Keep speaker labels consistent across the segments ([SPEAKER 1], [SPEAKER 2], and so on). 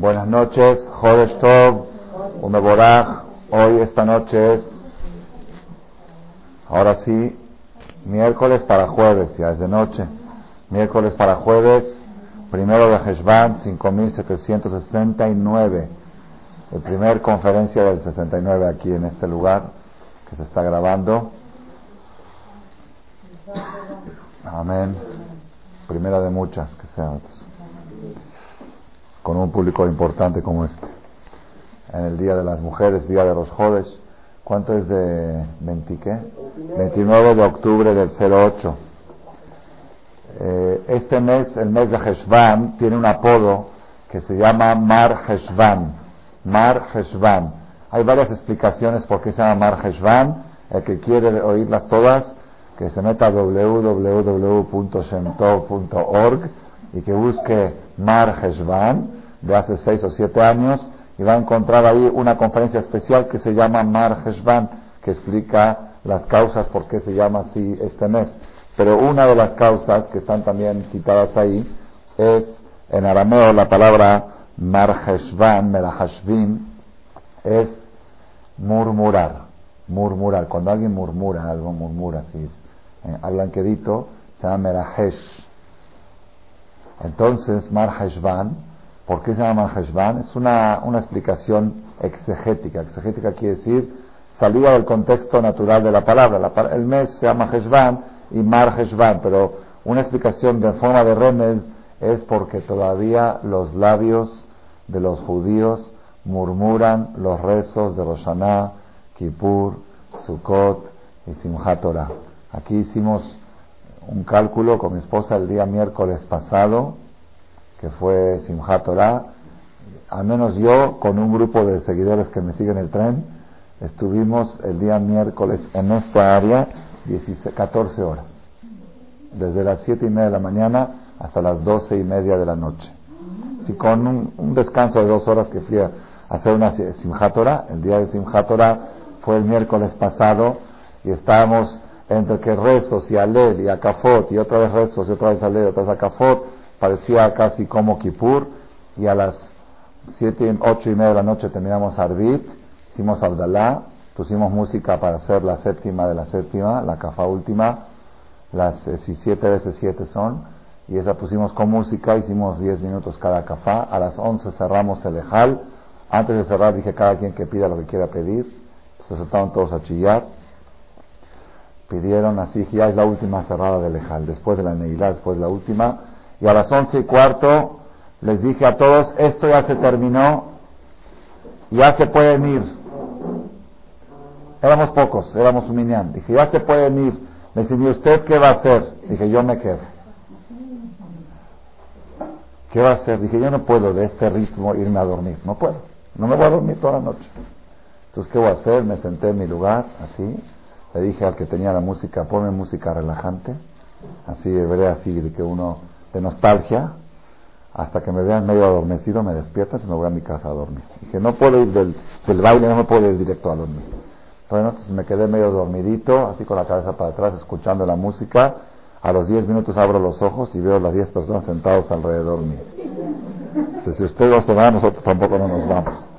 [SPEAKER 1] Buenas noches, Jodesh Tov, Umeboraj. Hoy, esta noche es, ahora sí, miércoles para jueves, ya es de noche. Miércoles para jueves, primero de Heshvan, 5769. El primer conferencia del 69 aquí en este lugar que se está grabando. Amén. Primera de muchas que sean con un público importante como este. En el Día de las Mujeres, Día de los Jóvenes, ¿cuánto es de 20 qué? 29 de octubre del 08. Eh, este mes, el mes de Heshvan, tiene un apodo que se llama Mar Heshvan. Mar Heshvan. Hay varias explicaciones por qué se llama Mar Heshvan. El que quiere oírlas todas, que se meta a www.shemtov.org y que busque Mar Heshvan de hace seis o siete años y va a encontrar ahí una conferencia especial que se llama Mar Heshvan que explica las causas por qué se llama así este mes. Pero una de las causas que están también citadas ahí es en arameo la palabra Mar Heshvan, Merahashvin, es murmurar, murmurar. Cuando alguien murmura algo, murmura, así eh, hablan quedito, se llama Merahesh. Entonces, Mar Heshvan, ¿por qué se llama Mar Heshvan? Es una, una explicación exegética. Exegética quiere decir salida del contexto natural de la palabra. el mes se llama Heshvan y Mar Heshvan, pero una explicación de forma de remes es porque todavía los labios de los judíos murmuran los rezos de Roshaná, Kippur, Sukkot y Simchat Torah. Aquí hicimos un cálculo con mi esposa el día miércoles pasado, que fue Simchat Torah. Al menos yo, con un grupo de seguidores que me siguen el tren, estuvimos el día miércoles en esta área 14 horas. Desde las 7 y media de la mañana hasta las 12 y media de la noche. Si con un, descanso de dos horas que fui a hacer una Simchat el día de Simchat fue el miércoles pasado y estábamos entre que rezos y alel y acafot y otra vez rezos y otra vez alel y otra vez acafot parecía casi como Kippur y a las siete, ocho y media de la noche terminamos Arbit, hicimos Abdalá, pusimos música para hacer la séptima de la séptima, la cafa última, las 17 veces siete son, y esa pusimos con música, hicimos 10 minutos cada cafá, a las 11 cerramos el ejal, antes de cerrar dije cada quien que pida lo que quiera pedir, se soltaron todos a chillar, pidieron así, ya es la última cerrada del Ejal, después de la Neilá, después de la última, y a las once y cuarto les dije a todos, esto ya se terminó, ya se pueden ir. Éramos pocos, éramos un minián. Dije, ya se pueden ir. Me dice, ¿y usted qué va a hacer? Dije, yo me quedo. ¿Qué va a hacer? Dije, yo no puedo de este ritmo irme a dormir. No puedo. No me voy a dormir toda la noche. Entonces, ¿qué voy a hacer? Me senté en mi lugar, así, le dije al que tenía la música, ponme música relajante, así veré así de que uno, de nostalgia, hasta que me vean medio adormecido, me despiertas y me voy a mi casa a dormir. Dije, no puedo ir del, del baile, no me puedo ir directo a dormir. Bueno, entonces me quedé medio dormidito, así con la cabeza para atrás, escuchando la música. A los 10 minutos abro los ojos y veo las 10 personas sentados alrededor mío. si ustedes no se van, nosotros tampoco no nos vamos.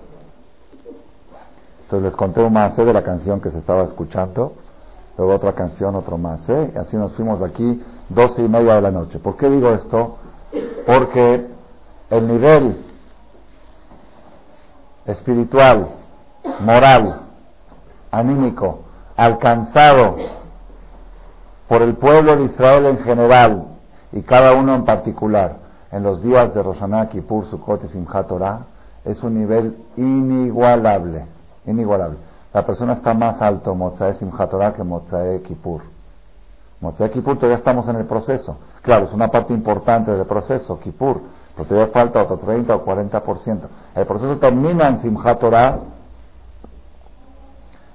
[SPEAKER 1] Entonces les conté un más de la canción que se estaba escuchando, luego otra canción, otro más, y así nos fuimos de aquí doce y media de la noche. ¿Por qué digo esto? Porque el nivel espiritual, moral, anímico, alcanzado por el pueblo de Israel en general y cada uno en particular en los días de Roshaná, Kippur, Sukkot y Simchat Torah, es un nivel inigualable inigualable. La persona está más alto Mozae Simchat Torah que Mozae Kippur. Mozae Kippur todavía estamos en el proceso. Claro, es una parte importante del proceso, Kippur, pero todavía falta otro 30 o 40%. El proceso termina en Simchat Torah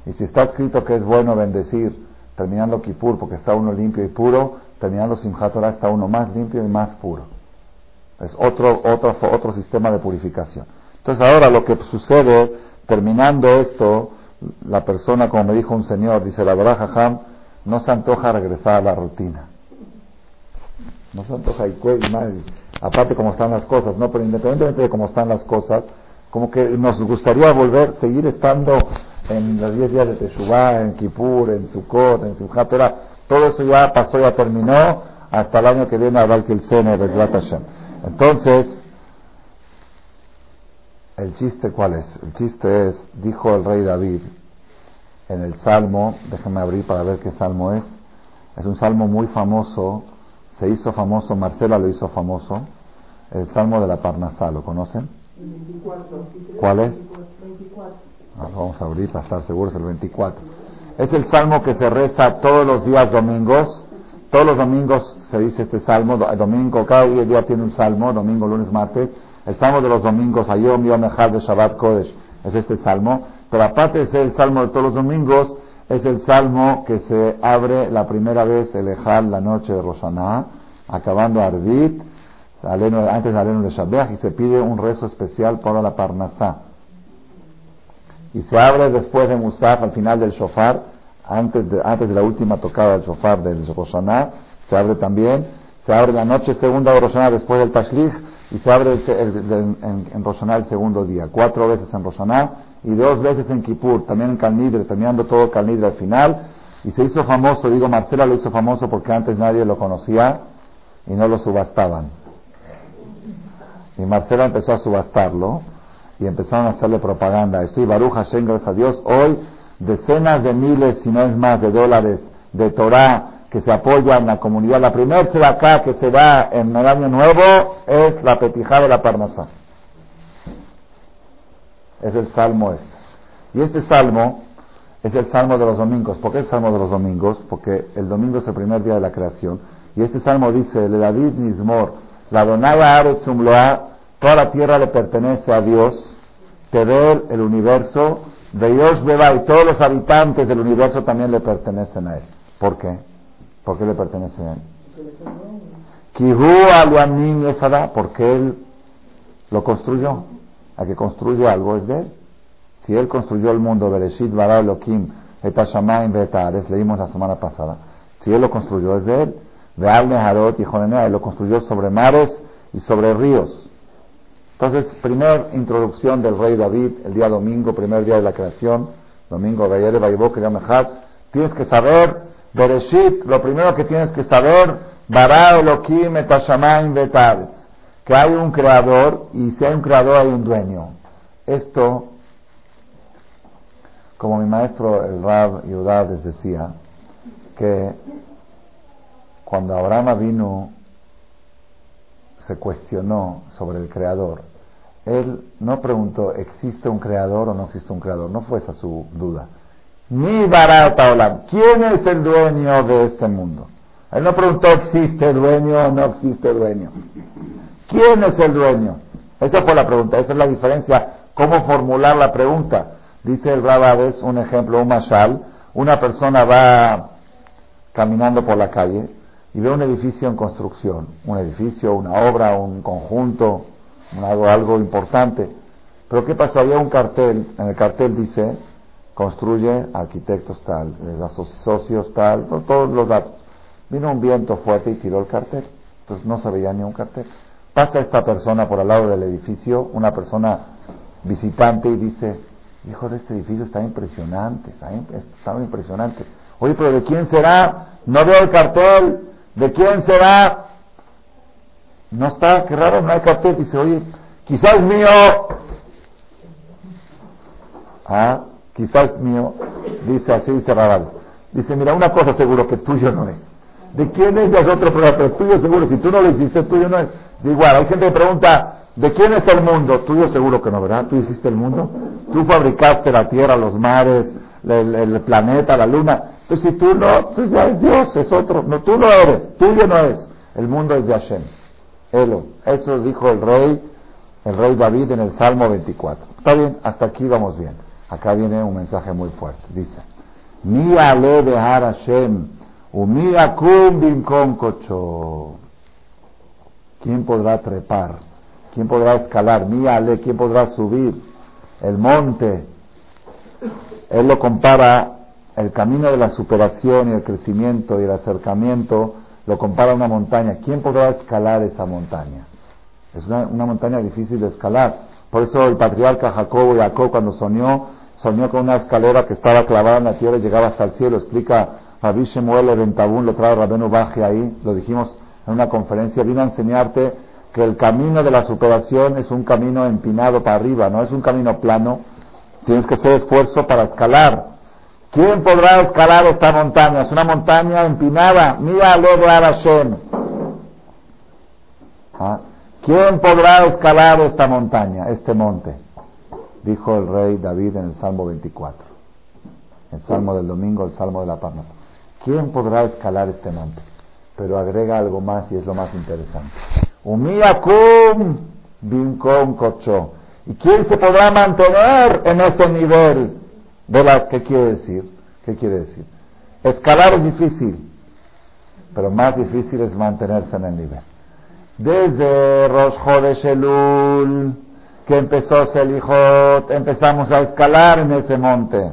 [SPEAKER 1] y si está escrito que es bueno bendecir terminando Kippur porque está uno limpio y puro, terminando Simchat Torah está uno más limpio y más puro. Es otro, otro, otro sistema de purificación. Entonces ahora lo que sucede terminando esto, la persona, como me dijo un señor, dice, la verdad, jajam, no se antoja regresar a la rutina. No se antoja y aparte cómo están las cosas, ¿no? Pero independientemente de cómo están las cosas, como que nos gustaría volver, seguir estando en los 10 días de Teshuvah, en Kippur, en Sukkot, en Simchat todo eso ya pasó, ya terminó, hasta el año que viene a Sene, Hashem. Entonces, el chiste cuál es? El chiste es, dijo el rey David en el Salmo, déjenme abrir para ver qué salmo es, es un salmo muy famoso, se hizo famoso, Marcela lo hizo famoso, el salmo de la Parnasá, ¿lo conocen? ¿Cuál es? Ah, vamos a abrir para estar seguros, el 24. Es el salmo que se reza todos los días domingos. Todos los domingos se dice este salmo. Domingo, cada día tiene un salmo, domingo, lunes, martes. El salmo de los domingos, Ayom Yom Echad de Shabbat Kodesh, es este salmo. Pero aparte de ser el salmo de todos los domingos, es el salmo que se abre la primera vez el Ejal la noche de Roshaná, acabando Arvit, antes de Alenu de Shabbat, y se pide un rezo especial para la Parnasá. Y se abre después de Musaf al final del shofar, antes de, antes de la última tocada del shofar del Roshaná, se abre también, se abre la noche segunda de Roshaná después del Tashlich y se abre en, en Roshaná el segundo día, cuatro veces en Roshaná y dos veces en Kippur, también en Calnidre, terminando todo Calnidre al final y se hizo famoso, digo Marcela lo hizo famoso porque antes nadie lo conocía y no lo subastaban. Y Marcela empezó a subastarlo y empezaron a hacerle propaganda. Estoy Baruch Hashem, gracias a Dios. Hoy decenas de miles, si no es más, de dólares de Torah que se apoyan en la comunidad. La primera acá que se da en el año nuevo es la petijada de la Parnasá. Es el salmo este. Y este salmo es el salmo de los domingos. ¿Por qué el salmo de los domingos? Porque el domingo es el primer día de la creación. Y este salmo dice, le David Nismor, la donada Aretzum Toda la tierra le pertenece a Dios. Teber, el universo. De Dios Beba y todos los habitantes del universo también le pertenecen a Él. ¿Por qué? ¿Por qué le pertenece a Él? Kihu Esada, porque Él lo construyó. A que construye algo es de Él. Si Él construyó el mundo, Bereshit, Bara, Elohim, Etashamayim, Betares, leímos la semana pasada. Si Él lo construyó es de Él. Veal, Neharot y Jonenea, Él lo construyó sobre mares y sobre ríos. Entonces, primer introducción del rey David, el día domingo, primer día de la creación, domingo de tienes que saber, Bereshit, lo primero que tienes que saber, Bara Elohim etashamayim betar, que hay un creador y si hay un creador hay un dueño. Esto, como mi maestro el Rab Yudá les decía, que cuando Abraham vino se cuestionó sobre el creador, él no preguntó, ¿existe un creador o no existe un creador? No fue esa su duda. Ni barata olam. ¿Quién es el dueño de este mundo? Él no preguntó, ¿existe dueño o no existe dueño? ¿Quién es el dueño? Esa fue la pregunta, esa es la diferencia. ¿Cómo formular la pregunta? Dice el Rabades, un ejemplo, un mashal. Una persona va caminando por la calle y ve un edificio en construcción, un edificio, una obra, un conjunto, algo, algo importante. Pero ¿qué pasó? Había un cartel, en el cartel dice, construye arquitectos tal, socios tal, todos los datos. Vino un viento fuerte y tiró el cartel, entonces no se veía ni un cartel. Pasa esta persona por al lado del edificio, una persona visitante y dice, hijo de este edificio está impresionante, está, impresionante. Oye, pero ¿de quién será? No veo el cartel. ¿De quién será? No está, qué raro, no hay cartel. Dice, oye, quizás mío. Ah, quizás es mío. Dice así, dice Rabal. Dice, mira, una cosa seguro que tuyo no es. ¿De quién es otro pero tuyo seguro. Si tú no lo hiciste, tuyo no es. igual, hay gente que pregunta, ¿de quién es el mundo? Tuyo seguro que no, ¿verdad? Tú hiciste el mundo. Tú fabricaste la tierra, los mares, el planeta, la luna. Pues si tú no, pues ya es Dios, es otro. No, tú no eres, tuyo no es. El mundo es de Hashem. Elo. Eso dijo el rey, el rey David en el Salmo 24. Está bien, hasta aquí vamos bien. Acá viene un mensaje muy fuerte. Dice, Mi behar Hashem, umi akum bimkom kocho. ¿Quién podrá trepar? ¿Quién podrá escalar? Mi ale, ¿quién podrá subir? El monte. Él lo compara el camino de la superación y el crecimiento y el acercamiento lo compara a una montaña. ¿Quién podrá escalar esa montaña? Es una, montaña difícil de escalar. Por eso el patriarca Jacobo Jacob cuando soñó, soñó con una escalera que estaba clavada en la tierra y llegaba hasta el cielo. Explica Rabbi Shemuel Bentabún, lo trae Rabenu Baje ahí, lo dijimos en una conferencia, vino a enseñarte que el camino de la superación es un camino empinado para arriba, no es un camino plano. Tienes que hacer esfuerzo para escalar. ¿Quién podrá escalar esta montaña? Es una montaña empinada. Mira lograr Hashem. ¿Ah? ¿Quién podrá escalar esta montaña, este monte? Dijo el rey David en el Salmo 24. El Salmo del domingo, el Salmo de la Paz. ¿Quién podrá escalar este monte? Pero agrega algo más y es lo más interesante. Umiakum. ¿Y quién se podrá mantener en ese nivel de las que quiere decir? ¿Qué quiere decir? Escalar es difícil, pero más difícil es mantenerse en el nivel. Desde Rosh Elul, que empezó Selijot, empezamos a escalar en ese monte.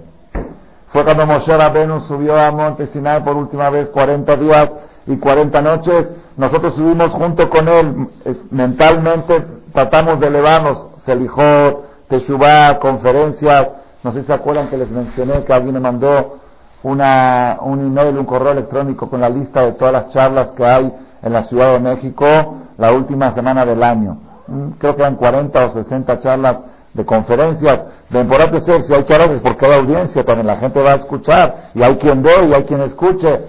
[SPEAKER 1] Fue cuando Moshe Rabenu subió a Monte Sinai por última vez 40 días y 40 noches nosotros subimos junto con él, mentalmente tratamos de elevarnos, Selijot, Teshuvah, conferencias, no sé si se acuerdan que les mencioné que alguien me mandó una, un email, un correo electrónico con la lista de todas las charlas que hay en la Ciudad de México la última semana del año. Mm, creo que eran 40 o 60 charlas de conferencias. De importante ser, si hay charlas es porque hay audiencia, también la gente va a escuchar, y hay quien ve y hay quien escuche.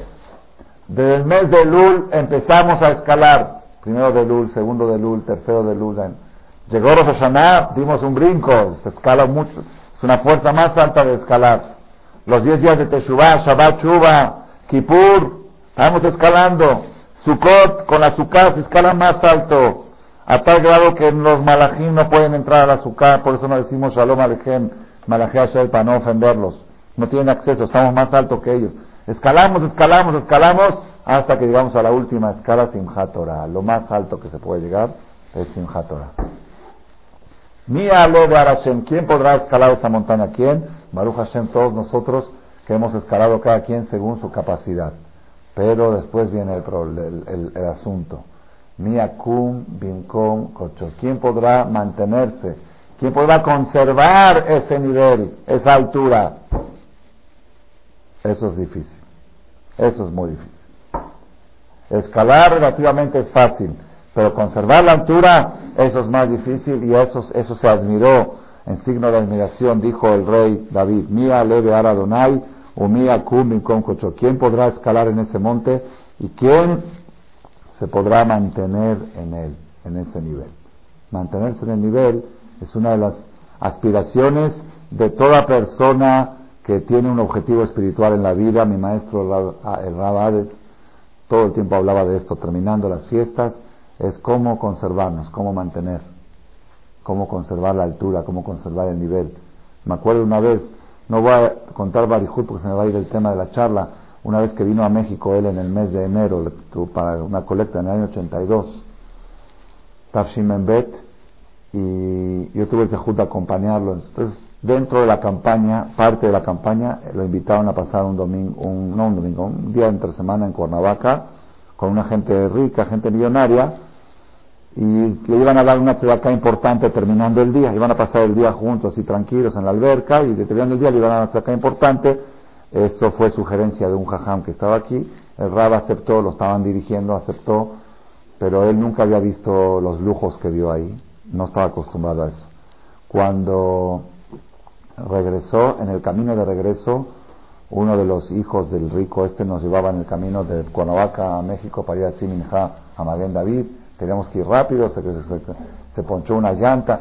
[SPEAKER 1] Desde el mes de Lul empezamos a escalar. Primero de Lul, segundo de Lul, tercero de Lul. Llegó Rosh Hashanah, dimos un brinco, se escala mucho. Es una fuerza más alta de escalar. Los 10 días de Teshuvah, Shabbat, Shuba, Kippur, estamos escalando. Sukkot, con la Sukkot se escala más alto. A tal grado que los malajim no pueden entrar a la Sukkot, por eso no decimos Shalom Alejem, Malajim para no ofenderlos. No tienen acceso, estamos más alto que ellos. Escalamos, escalamos, escalamos, hasta que llegamos a la última escala, Simchat Torah. Lo más alto que se puede llegar es Simchat Torah. Mía lo de. ¿Quién podrá escalar esta montaña? ¿Quién? Baruch Hashem, todos nosotros que hemos escalado cada quien según su capacidad. Pero después viene el, el, asunto. Mia kum binkom kocho. ¿Quién podrá mantenerse? ¿Quién podrá conservar ese nivel, esa altura? Eso es difícil. Eso es muy difícil. Escalar relativamente es fácil, pero conservar la altura, eso es más difícil y eso, eso se admiró en signo de admiración, dijo el rey David, Mía leve Aradonai, o mía kum con ¿Quién podrá escalar en ese monte y quién se podrá mantener en él, en ese nivel? Mantenerse en el nivel es una de las aspiraciones de toda persona que tiene un objetivo espiritual en la vida. Mi maestro, el Rabades, todo el tiempo hablaba de esto, terminando las fiestas, es cómo conservarnos, cómo mantener, cómo conservar la altura, cómo conservar el nivel. Me acuerdo una vez, no voy a contar Barijut porque se me va a ir el tema de la charla, una vez que vino a México él en el mes de enero para una colecta en el año 82, Tafshim Membet, y yo tuve que junto acompañarlo. Entonces dentro de la campaña, parte de la campaña, lo invitaron a pasar un domingo, un, no un domingo, un día entre semana en Cuernavaca, con una gente rica, gente millonaria, y le iban a dar una acá importante terminando el día, iban a pasar el día juntos y tranquilos en la alberca, y terminando el día le iban a dar una acá importante, eso fue sugerencia de un jajam que estaba aquí, el rab aceptó, lo estaban dirigiendo, aceptó, pero él nunca había visto los lujos que vio ahí, no estaba acostumbrado a eso. Cuando regresó, en el camino de regreso, uno de los hijos del rico este nos llevaba en el camino de Cuernavaca a México para ir a Siminja, a Maguen David. Teníamos que ir rápido, se, ponchó una llanta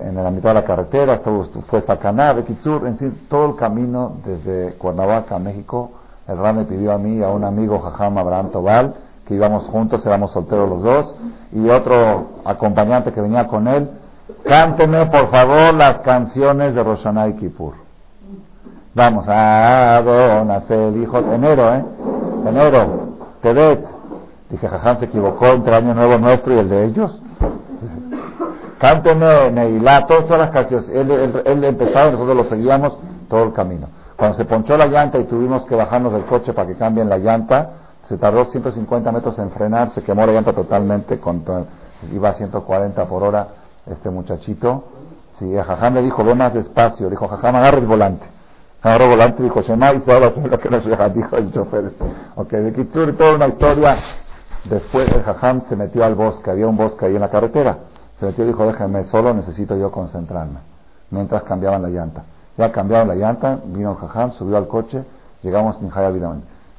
[SPEAKER 1] en la mitad de la carretera, fue Sacaná, Bekitsur, en fin, todo el camino desde Cuernavaca a México. El Ram me pidió a mí y a un amigo, Jajam Abraham Tobal, que íbamos juntos, éramos solteros los dos, y otro acompañante que venía con él, Cánteme, por favor, las canciones de Roshaná y Kippur. Vamos, a hijo de enero, ¿eh? Enero, Tebet. Dije, Jajam se equivocó entre Año Nuevo nuestro y el de ellos. Cánteme, Neilá, todas, las canciones. Él, él, empezaba, nosotros lo seguíamos todo el camino. Cuando se ponchó la llanta y tuvimos que bajarnos del coche para que cambien la llanta, se tardó 150 metros en frenar, se quemó la llanta totalmente con iba a 140 por hora este muchachito. Sí, a Jajam le dijo, ve más despacio. Dijo, Jajam, agarra el volante. Agarró el volante y dijo, Shema y lo que no se dijo el chofer. Ok, de Kitsur, toda una historia. Después el Jajam se metió al bosque, había un bosque ahí en la carretera. Se metió y dijo, déjame solo, necesito yo concentrarme. Mientras cambiaban la llanta. Ya cambiaron la llanta, vino el Jajam, subió al coche, llegamos a Mijaya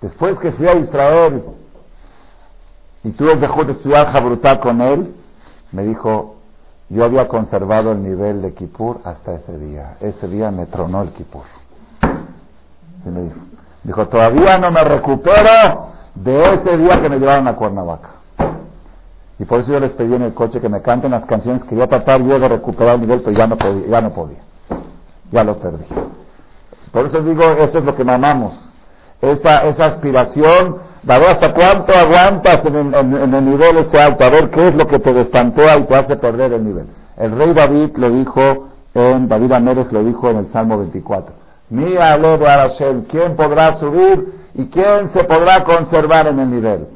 [SPEAKER 1] Después que fui a Israel y tuve el de estudiar Jabrutal con él, me dijo, yo había conservado el nivel de Kippur hasta ese día. Ese día me tronó el Kippur. me dijo, dijo, todavía no me recupero de ese día que me llevaron a Cuernavaca. Y por eso yo les pedí en el coche que me canten las canciones que a tratar yo de recuperar el nivel, pero ya no podía. Ya, no podía. ya lo perdí. Por eso digo, eso es lo que mamamos. Esa, esa aspiración a ver hasta cuánto aguantas en, el nivel ese alto, a ver qué es lo que te destantea y te hace perder el nivel. El rey David lo dijo en, David Amérez lo dijo en el Salmo 24. Mía a Hashem, ¿quién podrá subir y quién se podrá conservar en el nivel?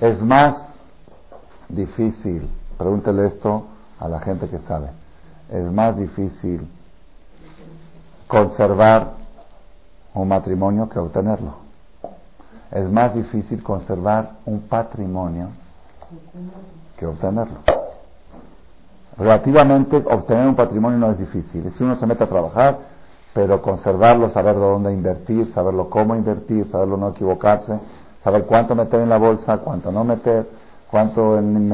[SPEAKER 1] Es más difícil, pregúntele esto a la gente que sabe, es más difícil conservar un matrimonio que obtenerlo es más difícil conservar un patrimonio que obtenerlo. Relativamente, obtener un patrimonio no es difícil. Si uno se mete a trabajar, pero conservarlo, saber dónde invertir, saberlo cómo invertir, saberlo no equivocarse, saber cuánto meter en la bolsa, cuánto no meter, cuánto en,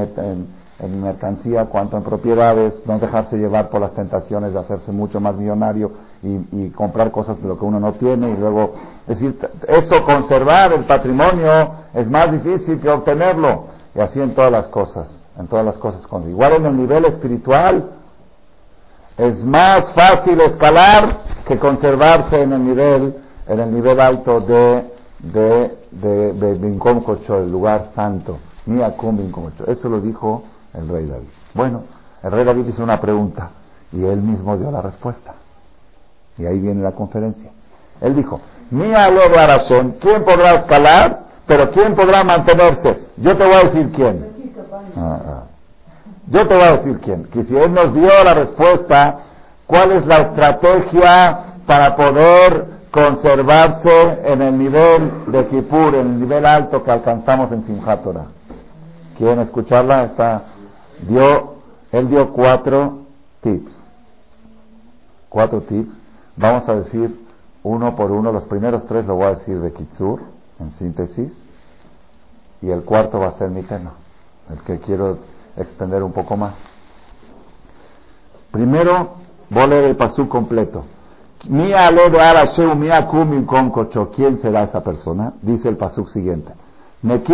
[SPEAKER 1] mercancía, cuanto en propiedades, no dejarse llevar por las tentaciones de hacerse mucho más millonario y, comprar cosas de lo que uno no tiene y luego, decir, eso conservar el patrimonio es más difícil que obtenerlo y así en todas las cosas, en todas las cosas. Igual en el nivel espiritual es más fácil escalar que conservarse en el nivel, en el nivel alto de de, de, de, el lugar santo. Miakum Eso lo dijo el rey David. Bueno, el rey David hizo una pregunta y él mismo dio la respuesta. Y ahí viene la conferencia. Él dijo, Mía luego razón, ¿quién podrá escalar? Pero ¿quién podrá mantenerse? Yo te voy a decir quién. Ah, ah. Yo te voy a decir quién. Que si él nos dio la respuesta, ¿cuál es la estrategia para poder conservarse en el nivel de Kippur, en el nivel alto que alcanzamos en Simchat ¿Quieren escucharla? Está dio, él dio cuatro tips. Cuatro tips. Vamos a decir uno por uno. Los primeros tres lo voy a decir de Kitsur, en síntesis. Y el cuarto va a ser mi tema, el que quiero extender un poco más. Primero, voy a leer el pasú completo. ¿Quién será esa persona? Dice el pasú siguiente. Neki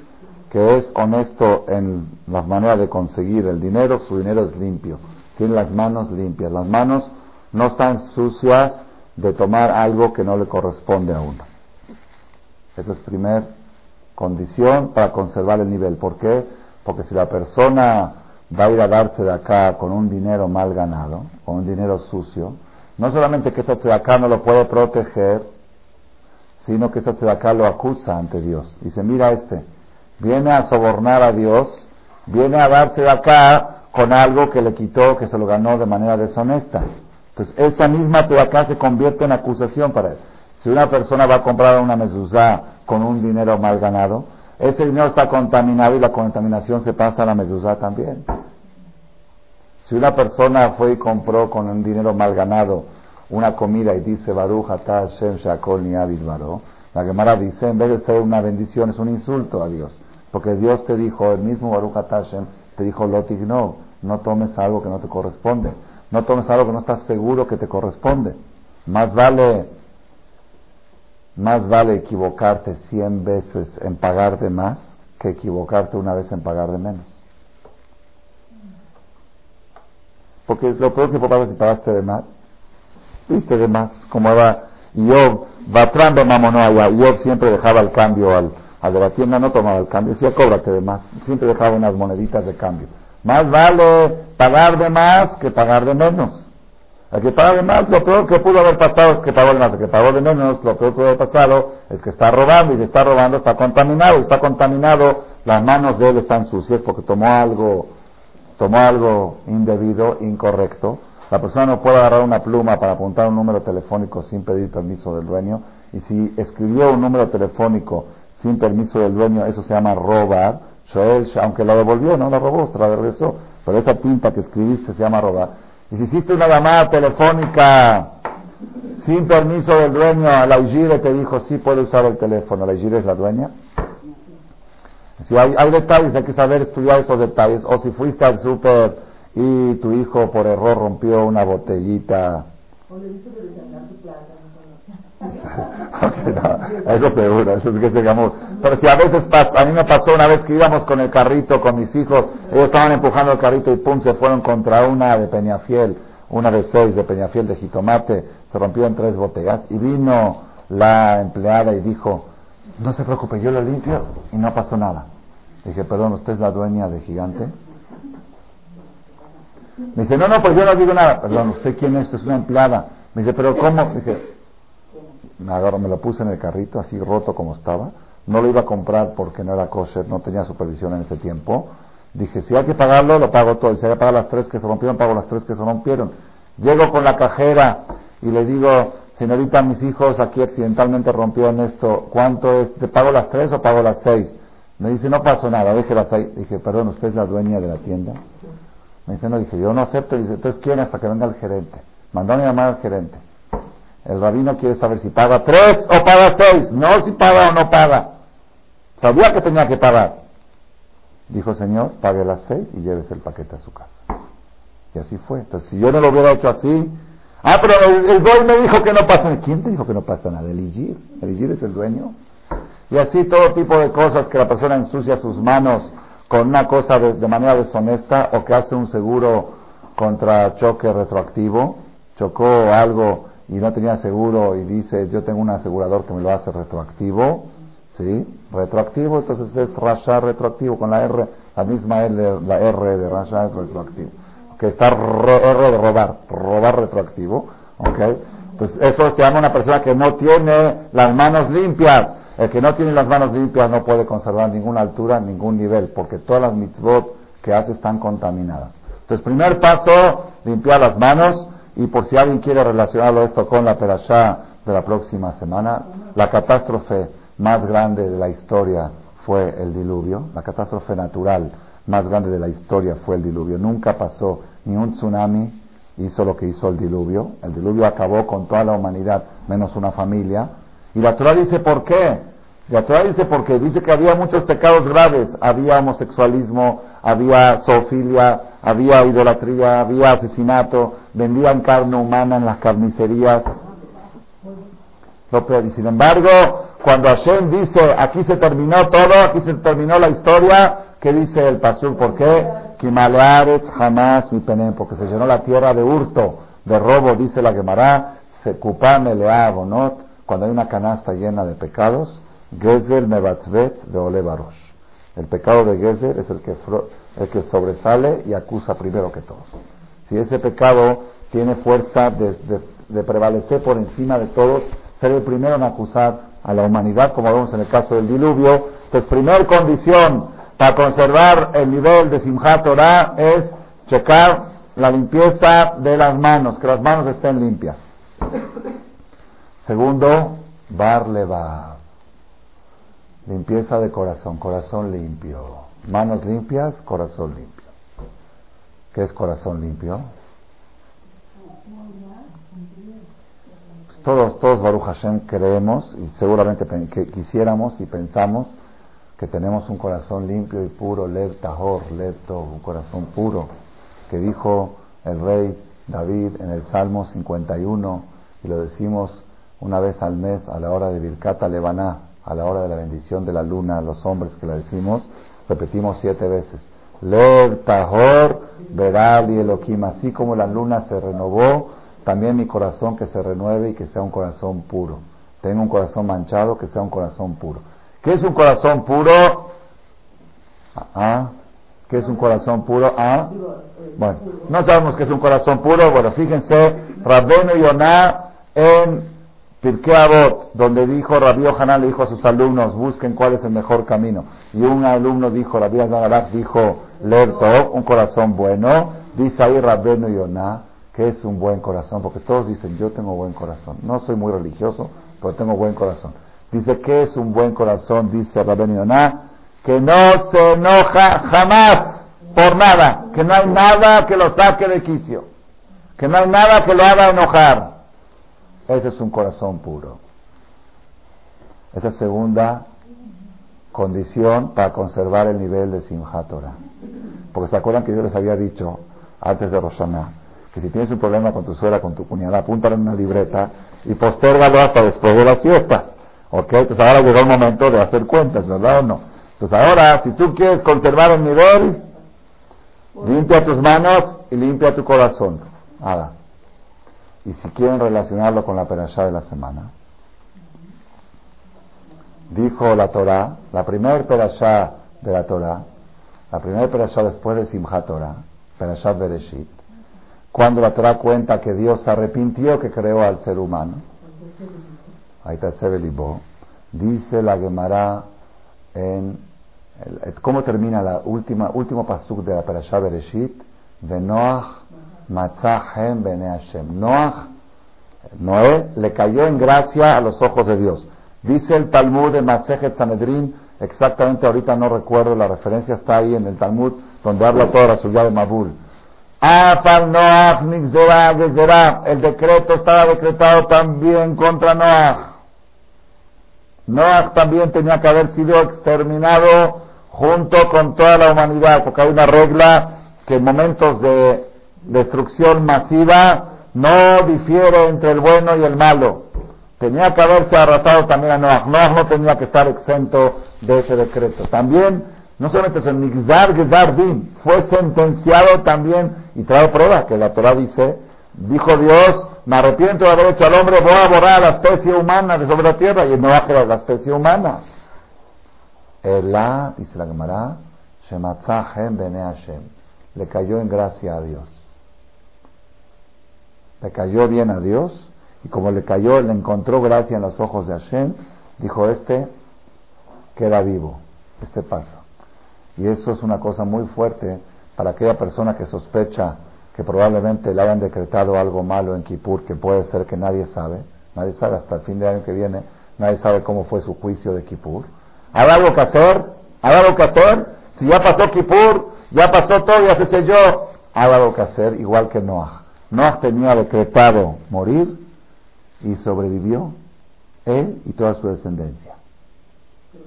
[SPEAKER 1] que es honesto en la manera de conseguir el dinero, su dinero es limpio, tiene las manos limpias, las manos no están sucias de tomar algo que no le corresponde a uno. Esa es primera condición para conservar el nivel. ¿Por qué? Porque si la persona va a ir a darse de acá con un dinero mal ganado, con un dinero sucio, no solamente que ese de acá no lo puede proteger, sino que ese de acá lo acusa ante Dios. Dice, mira este, viene a sobornar a Dios, viene a darse de acá con algo que le quitó, que se lo ganó de manera deshonesta. Entonces, esa misma acá se convierte en acusación para él. Si una persona va a comprar una mezuzá con un dinero mal ganado, ese dinero está contaminado y la contaminación se pasa a la mezuzá también. Si una persona fue y compró con un dinero mal ganado una comida y dice Baruch Atah Hashem Shakol Ni la Gemara dice, en vez de ser una bendición, es un insulto a Dios. Porque Dios te dijo, el mismo Baruch Hashem, te dijo, Lotigno, no tomes algo que no te corresponde. No tomes algo que no estás seguro que te corresponde. Más vale, más vale equivocarte cien veces en pagar de más que equivocarte una vez en pagar de menos. porque lo peor que puede si pagaste de más. Viste de más, como va Job, Batran de allá, Job siempre dejaba el cambio al, al de la tienda, no tomaba el cambio, decía cóbrate de más, siempre dejaba unas moneditas de cambio. Más vale pagar de más que pagar de menos. El que paga de más, lo peor que pudo haber pasado es que pagó de más. El que pagó de menos, lo peor que pudo haber pasado es que está robando y si está robando está contaminado. Y está contaminado, las manos de él están sucias porque tomó algo, tomó algo indebido, incorrecto. La persona no puede agarrar una pluma para apuntar un número telefónico sin pedir permiso del dueño. Y si escribió un número telefónico sin permiso del dueño, eso se llama robar. aunque lo devolvió, no lo robó, se la regresó. Pero esa tinta que escribiste se llama robar. Y si hiciste una llamada telefónica sin permiso del dueño, la IGIRE te dijo, sí puede usar el teléfono, la IGIRE es la dueña. Si hay, detalles, hay que saber estudiar esos detalles. O si fuiste al súper y tu hijo por error rompió una botellita. Le eso seguro, eso es que llamó. Pero si a veces a mí me pasó una vez que íbamos con el carrito con mis hijos, ellos estaban empujando el carrito y pum, se fueron contra una de Peñafiel, una de seis de Peñafiel de jitomate, se rompió en tres botellas y vino la empleada y dijo, no se preocupe, yo lo limpio y no pasó nada. Dije, perdón, ¿usted es la dueña de Gigante? Me dice, no, no, pues yo no digo nada. Perdón, ¿usted quién es? Es una empleada. Me dice, pero ¿cómo? Dije, me agarro, me lo puse en el carrito, así roto como estaba. No lo iba a comprar porque no era kosher, no tenía supervisión en ese tiempo. Dije, si hay que pagarlo, lo pago todo. Y si hay que pagar las tres que se rompieron, pago las tres que se rompieron. Llego con la cajera y le digo, señorita, mis hijos aquí accidentalmente rompieron esto. ¿Cuánto es? ¿Te pago las tres o pago las seis? Me dice, no pasó nada, déjelas ahí. Dije, perdón, ¿usted es la dueña de la tienda? Me dice, no, dije, yo no acepto. Dice, entonces, ¿quién? Hasta que venga el gerente. Mandó a llamar al gerente. El rabino quiere saber si paga tres o paga seis, no si paga o no paga. Sabía que tenía que pagar. Dijo, Señor, pague las seis y llévese el paquete a su casa. Y así fue. Entonces, si yo no lo hubiera hecho así, ah, pero el, el me dijo que no pasa nada. ¿Quién te dijo que no pasa nada? El Igir. El Igir es el dueño. Y así todo tipo de cosas que la persona ensucia sus manos con una cosa de, de manera deshonesta o que hace un seguro contra choque retroactivo, chocó algo y no tenía seguro y dice yo tengo un asegurador que me lo hace retroactivo, ¿sí? Retroactivo, entonces es rasha retroactivo con la R, la misma L, R de rasha retroactivo. Que está R de robar, robar retroactivo, ¿ok? Entonces eso se llama una persona que no tiene las manos limpias. El que no tiene las manos limpias no puede conservar ninguna altura, ningún nivel, porque todas las mitzvot que hace están contaminadas. Entonces, primer paso, limpiar las manos. Y por si alguien quiere relacionarlo esto con la perashá de la próxima semana, la catástrofe más grande de la historia fue el diluvio, la catástrofe natural más grande de la historia fue el diluvio. Nunca pasó ni un tsunami, hizo lo que hizo el diluvio. El diluvio acabó con toda la humanidad, menos una familia. Y la Torah dice por qué. La Torah dice porque dice que había muchos pecados graves. Había homosexualismo, había zoofilia, había idolatría, había asesinato, vendían carne humana en las carnicerías. Y sin embargo, cuando Hashem dice, aquí se terminó todo, aquí se terminó la historia, ¿qué dice el pasur? ¿Por qué? jamás mi penem, porque se llenó la tierra de hurto, de robo, dice la Gemara, se cupame ¿no? Cuando hay una canasta llena de pecados, Gezer mebatzvet de olevarosh. El pecado de Gezer es el que, el que sobresale y acusa primero que todos. Si ese pecado tiene fuerza de, prevalecer por encima de todos, ser el primero en acusar a la humanidad, como vemos en el caso del diluvio. Pues primera condición para conservar el nivel de Simchat Torah es checar la limpieza de las manos, que las manos estén limpias. Segundo, barleva, limpieza de corazón, corazón limpio, manos limpias, corazón limpio. ¿Qué es corazón limpio? todos, todos Baruch Hashem creemos y seguramente que quisiéramos y pensamos que tenemos un corazón limpio y puro, lev tahor, lev un corazón puro, que dijo el rey David en el Salmo 51 y lo decimos una vez al mes a la hora de Birkata Levaná, a la hora de la bendición de la luna, los hombres que la decimos, repetimos siete veces. Lev tahor Veral y Elohim, así como la luna se renovó, también mi corazón que se renueve y que sea un corazón puro. Tengo un corazón manchado, que sea un corazón puro. ¿Qué es un corazón puro? ¿Ah? ¿Qué es un corazón puro? ¿Ah? Bueno, no sabemos qué es un corazón puro. Bueno, fíjense, Rabbeno Yonah en Pirkei Avot, donde dijo Rabbi Hanan le dijo a sus alumnos, busquen cuál es el mejor camino. Y un alumno dijo, Rabbi Hanan dijo, Lerto, un corazón bueno. Dice ahí Rabbeno Yonah, que es un buen corazón, porque todos dicen, yo tengo buen corazón. No soy muy religioso, pero tengo buen corazón. Dice, ¿qué es un buen corazón? Dice Rabbeno Yonah, que no se enoja jamás por nada, que no hay nada que lo saque de quicio, que no hay nada que lo haga enojar. Ese es un corazón puro. Esa segunda condición para conservar el nivel de Simchat Torah. Porque se acuerdan que yo les había dicho antes de Roshaná que si tienes un problema con tu suegra, con tu cuñada, apúntalo en una libreta y postérgalo hasta después de las fiestas. ¿Ok? Entonces ahora llegó el momento de hacer cuentas, ¿verdad o no? Entonces ahora, si tú quieres conservar el nivel, limpia tus manos y limpia tu corazón. Ahora. Y si quieren relacionarlo con la perashá de la semana, dijo la Torah, la primera perashá de la Torah, la primera perashá después de Simchat Torah, perashá Bereshit, cuando la Torah cuenta que Dios se arrepintió que creó al ser humano, dice la Gemara en ¿Cómo termina la última último pasuk de la Parashá Bereshit? De Noach Matzahem Bene Hashem. Noach, Noé le cayó en gracia a los ojos de Dios. Dice el Talmud de Masejet Sanedrin, exactamente ahorita no recuerdo, la referencia está ahí en el Talmud, donde habla toda la suya de Mabul. El decreto estaba decretado también contra Noach. Noach también tenía que haber sido exterminado junto con toda la humanidad, porque hay una regla que en momentos de destrucción masiva no difiere entre el bueno y el malo. Tenía que haberse arrasado también a Noah. Noah no tenía que estar exento de ese decreto. También, no solamente es el Nixar Gezar Din, fue sentenciado también, y trae prueba que la Torah dice, dijo Dios, me arrepiento de haber hecho al hombre, voy a borrar a la especie humana de sobre la tierra, y Noah era la especie humana. Elá, dice la Gemara, Bene Hashem. Le cayó en gracia a Dios. Le cayó bien a Dios y como le cayó, le encontró gracia en los ojos de Hashem, dijo este queda vivo, este pasa. Y eso es una cosa muy fuerte para aquella persona que sospecha que probablemente le hayan decretado algo malo en Kippur, que puede ser que nadie sabe, nadie sabe hasta el fin de año que viene, nadie sabe cómo fue su juicio de Kippur ¿Hay algo que hacer? ¿Hay algo que hacer? Si ya pasó Kippur, ya pasó todo, ya se selló, hay algo que hacer, igual que Noah. Noah tenía decretado morir y sobrevivió él y toda su descendencia.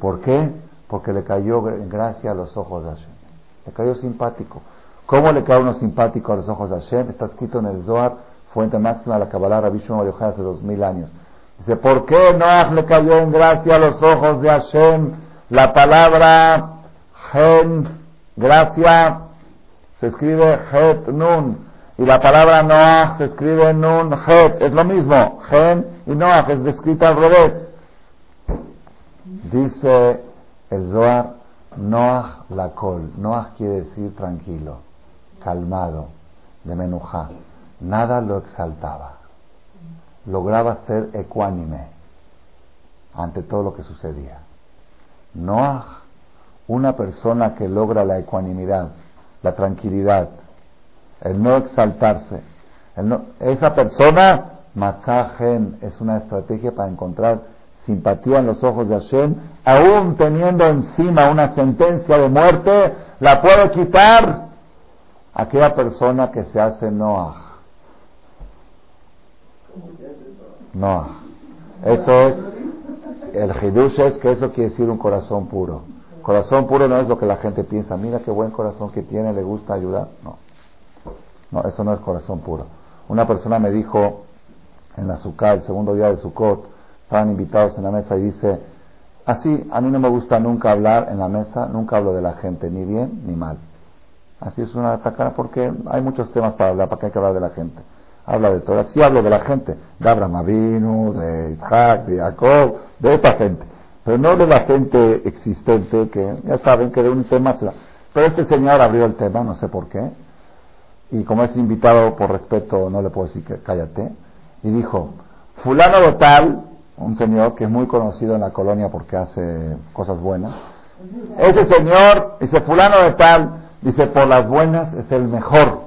[SPEAKER 1] ¿Por qué? Porque le cayó en gracia a los ojos de Hashem. Le cayó simpático. ¿Cómo le cayó uno simpático a los ojos de Hashem? Está escrito en el Zohar, fuente máxima de la Kabbalah, Rabbi Shimon hace dos mil años. Dice, ¿por qué Noah le cayó en gracia a los ojos de Hashem? La palabra gen, gracia, se escribe het nun. Y la palabra Noah se escribe nun het. Es lo mismo. Gen y Noah es descrito al revés. Dice el Zohar, Noah la col. Noah quiere decir tranquilo, calmado, de menujá. Nada lo exaltaba lograba ser ecuánime ante todo lo que sucedía. Noah, una persona que logra la ecuanimidad, la tranquilidad, el no exaltarse, esa persona, Makajen, es una estrategia para encontrar simpatía en los ojos de Hashem, aún teniendo encima una sentencia de muerte, la puede quitar aquella persona que se hace Noah. No. Eso es, el hidush es que eso quiere decir un corazón puro. Corazón puro no es lo que la gente piensa, mira qué buen corazón que tiene, le gusta ayudar. No. No, eso no es corazón puro. Una persona me dijo en la Sukkah, el segundo día de Sukkot, estaban invitados en la mesa y dice, así, a mí no me gusta nunca hablar en la mesa, nunca hablo de la gente, ni bien ni mal. Así es una atacada porque hay muchos temas para hablar, para que hay que hablar de la gente. Habla de todo. Sí hablo de la gente, de Abraham Avinu, de Isaac, de Jacob, de esa gente. Pero no de la gente existente que ya saben que de un tema se Pero este señor abrió el tema, no sé por qué. Y como es invitado por respeto, no le puedo decir que cállate. Y dijo, fulano de tal, un señor que es muy conocido en la colonia porque hace cosas buenas. Ese señor, dice fulano de tal, dice por las buenas es el mejor.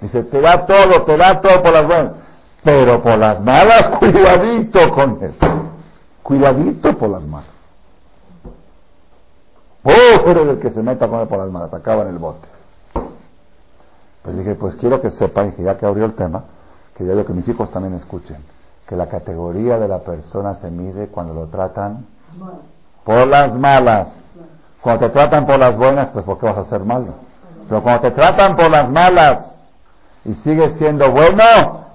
[SPEAKER 1] Dice, te da todo, te da todo por las buenas. Pero por las malas, cuidadito con él. Cuidadito por las malas. Pobre del que se meta con él por las malas, acaba en el bote. Pues dije, pues quiero que sepan, que ya que abrió el tema, que yo que mis hijos también escuchen, que la categoría de la persona se mide cuando lo tratan por las malas. Cuando te tratan por las buenas, pues ¿por qué vas a ser malo? Pero cuando te tratan por las malas y sigues siendo bueno,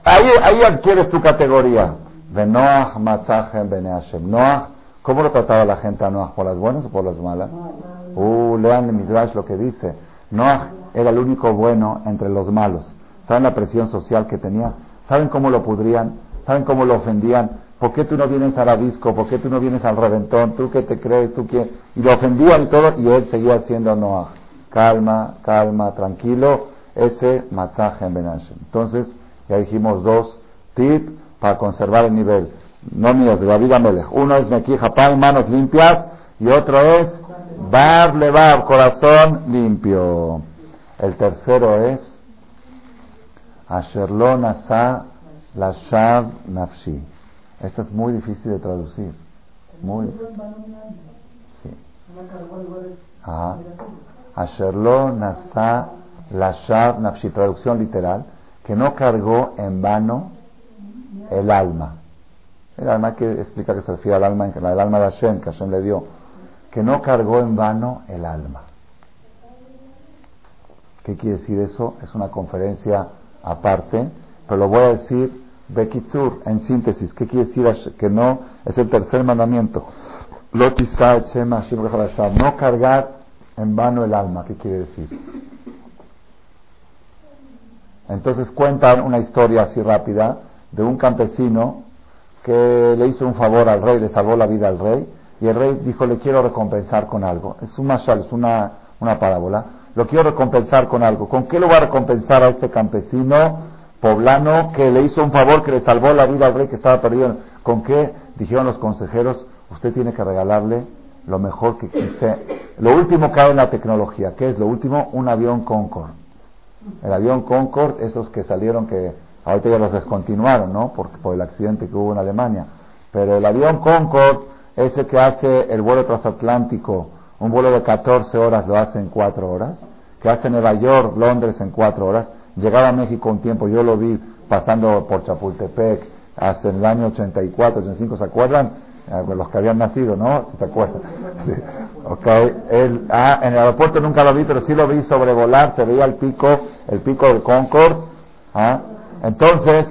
[SPEAKER 1] ahí, ahí adquieres tu categoría. Noah, ¿cómo lo trataba la gente a Noah? ¿Por las buenas o por las malas? Uh, lean en Midrash lo que dice. Noah era el único bueno entre los malos. ¿Saben la presión social que tenía? ¿Saben cómo lo pudrían? ¿Saben cómo lo ofendían? ¿Por qué tú no vienes a la disco? ¿Por qué tú no vienes al reventón? ¿Tú qué te crees? ¿Tú qué? Y lo ofendían y todo, y él seguía siendo Noah. Calma, calma, tranquilo. Ese masaje en Benashem. Entonces, ya dijimos dos tips para conservar el nivel. No míos, de David Amelech. Uno es Meki Japán, manos limpias. Y otro es Bar Levar, corazón limpio. El tercero es Asherlo Nasa Lashav Nafshi. Esto es muy difícil de traducir. Muy. Sí. Ajá. Asherlo Nasa Lashav Nafshi. Traducción literal. Que no cargó en vano el alma. El alma que explica que se refiere al alma, el alma de Hashem, que Hashem le dio. Que no cargó en vano el alma. ¿Qué quiere decir eso? Es una conferencia aparte, pero lo voy a decir Bekitsur, en síntesis. ¿Qué quiere decir que no? Es el tercer mandamiento. No cargar en vano el alma. ¿Qué quiere decir? Entonces cuentan una historia así rápida de un campesino que le hizo un favor al rey, le salvó la vida al rey, y el rey dijo, le quiero recompensar con algo. Es un mashal, es una, una parábola lo quiero recompensar con algo. ¿Con qué lo va a recompensar a este campesino poblano que le hizo un favor, que le salvó la vida al rey que estaba perdido? ¿Con qué? Dijeron los consejeros, usted tiene que regalarle lo mejor que existe. Lo último cae en la tecnología. ¿Qué es lo último? Un avión Concorde. El avión Concorde, esos que salieron, que ahorita ya los descontinuaron, ¿no? Por, por el accidente que hubo en Alemania. Pero el avión Concorde, ese que hace el vuelo transatlántico, un vuelo de 14 horas lo hace en 4 horas, que hace Nueva York, Londres en 4 horas, llegaba a México un tiempo, yo lo vi pasando por Chapultepec, hace el año 84, 85, ¿se acuerdan? Eh, los que habían nacido, ¿no? ¿Se te acuerdan? Sí. Okay. Ah, en el aeropuerto nunca lo vi, pero sí lo vi sobrevolar, se veía el pico, el pico del Concorde. ¿ah? Entonces,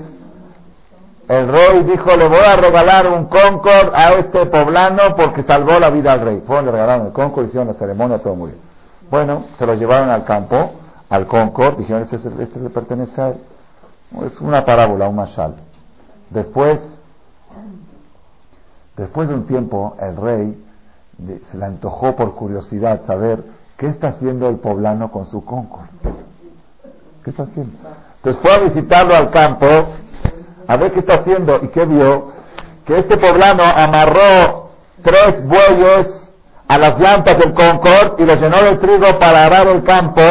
[SPEAKER 1] el rey dijo, le voy a regalar un Concord a este poblano porque salvó la vida al rey. Fueron, le regalaron el Concord, hicieron la ceremonia, todo bien. Bueno, se lo llevaron al campo, al Concord, dijeron, este, este le pertenece a él. Es una parábola, un mashal. Después, después de un tiempo, el rey se le antojó por curiosidad saber qué está haciendo el poblano con su Concord. ¿Qué está haciendo? Entonces fue a visitarlo al campo a ver qué está haciendo y qué vio, que este poblano amarró tres bueyes a las llantas del Concord y los llenó de trigo para arar el campo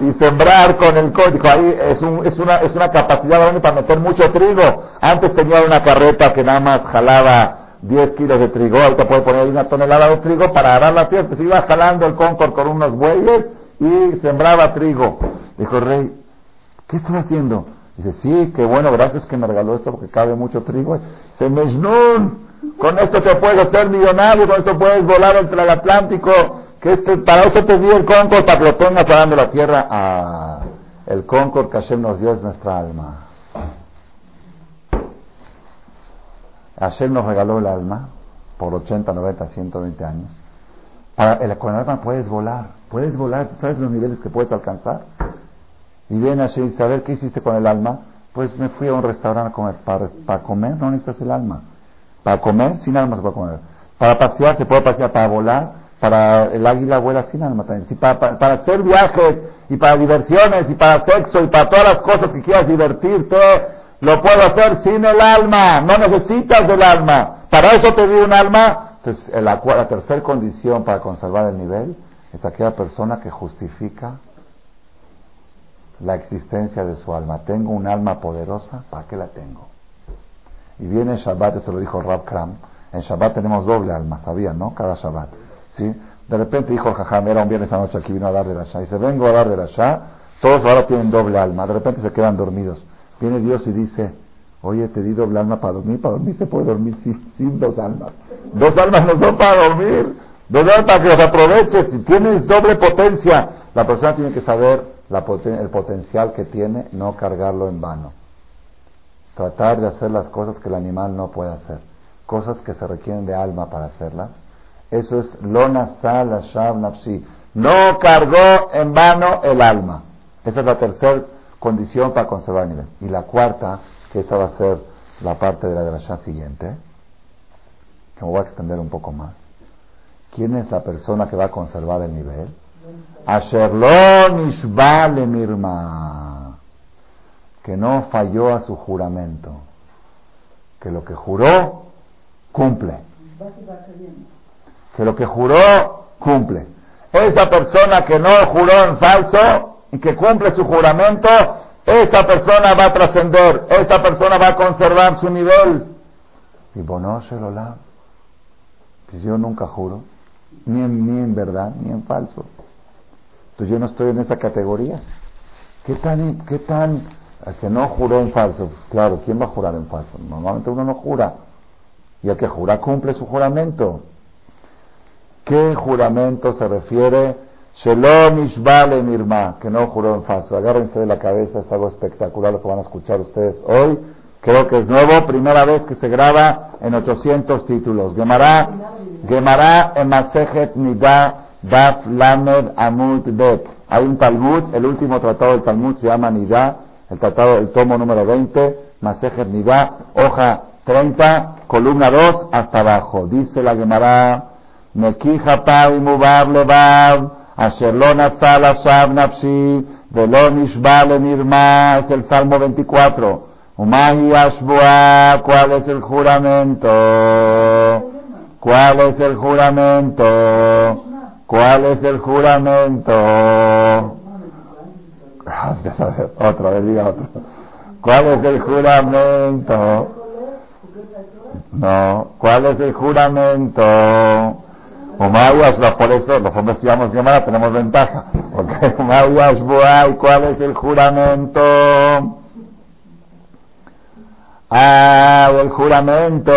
[SPEAKER 1] y sembrar con el código. Ahí es, un, es, una, es una capacidad grande para meter mucho trigo. Antes tenía una carreta que nada más jalaba 10 kilos de trigo, ahorita puede poner una tonelada de trigo para arar la tierra. Se iba jalando el Concord con unos bueyes y sembraba trigo. Dijo rey, ¿qué estás haciendo? Dice, sí, qué bueno, gracias que me regaló esto porque cabe mucho trigo. Dice, Mejnun, con esto te puedes hacer millonario, con esto puedes volar entre el Atlántico. Que este, para eso te di el Concord, para que lo la tierra. a el Concord que Hashem nos dio es nuestra alma. Hashem nos regaló el alma por 80, 90, 120 años. Para el, con el alma puedes volar, puedes volar, ¿sabes los niveles que puedes alcanzar? Y viene y dice, a ver, ¿qué hiciste con el alma? Pues me fui a un restaurante a comer. Para, comer no necesitas el alma. Para comer, sin alma se puede comer. Para pasear, se puede pasear. Para volar, para el águila vuela sin alma también. para, para, hacer viajes y para diversiones y para sexo y para todas las cosas que quieras divertirte, lo puedo hacer sin el alma. No necesitas del alma. Para eso te di un alma. Entonces, la, la tercera condición para conservar el nivel es aquella persona que justifica la existencia de su alma. Tengo un alma poderosa, ¿para qué la tengo? Y viene Shabbat, eso lo dijo Rab Kram, en Shabbat tenemos doble alma, ¿sabían, no? Cada Shabbat, ¿sí? De repente dijo Jajam, era un viernes anoche aquí, vino a dar de la Shah, dice, vengo a dar de la Shah, todos ahora tienen doble alma, de repente se quedan dormidos. Viene Dios y dice, oye, te di doble alma para dormir, para dormir se puede dormir sin, sin dos almas. Dos almas no son para dormir, dos almas para que los aproveches, si tienes doble potencia, la persona tiene que saber el potencial que tiene, no cargarlo en vano. Tratar de hacer las cosas que el animal no puede hacer, cosas que se requieren de alma para hacerlas. Eso es lona sal nafsi. No cargó en vano el alma. Esa es la tercera condición para conservar el nivel. Y la cuarta, que esta va a ser la parte de la la siguiente, que me voy a extender un poco más. ¿Quién es la persona que va a conservar el nivel? Asherlon vale mirma, que no falló a su juramento, que lo que juró, cumple. Que lo que juró, cumple. Esa persona que no juró en falso y que cumple su juramento, esa persona va a trascender, esa persona va a conservar su nivel. Y Bono Shelolam, pues yo nunca juro, ni en verdad, ni en falso. Entonces yo no estoy en esa categoría. ¿Qué tan, qué tan, que no juró en falso? Claro, ¿quién va a jurar en falso? Normalmente uno no jura. Y el que jura cumple su juramento. ¿Qué juramento se refiere? Shalom Ishbale Mirma, que no juró en falso. Agárrense de la cabeza, es algo espectacular lo que van a escuchar ustedes hoy. Creo que es nuevo, primera vez que se graba en 800 títulos. Gemara, Gemara en Masejet Daf Lamed Amud Bet. Hay un Talmud, el último tratado del Talmud se llama Nida, el tratado del tomo número 20, Masejet Nida, hoja 30, columna 2 hasta abajo. Dice la Gemara, Nekija Pai Mubar Levav, Asher lo Nazal Ashab Nafshi, Velon Ishbale Mirma, es el Salmo 24. Umahi Ashbua, ¿cuál es el juramento? ¿Cuál es el juramento? ¿Cuál es el juramento? otra vez, diga otro. ¿Cuál es el juramento? No, ¿cuál es el juramento? Umayas, por eso los hombres que llevamos llamada tenemos ventaja. Porque Umayas, ¿cuál es el juramento? Ah, el juramento,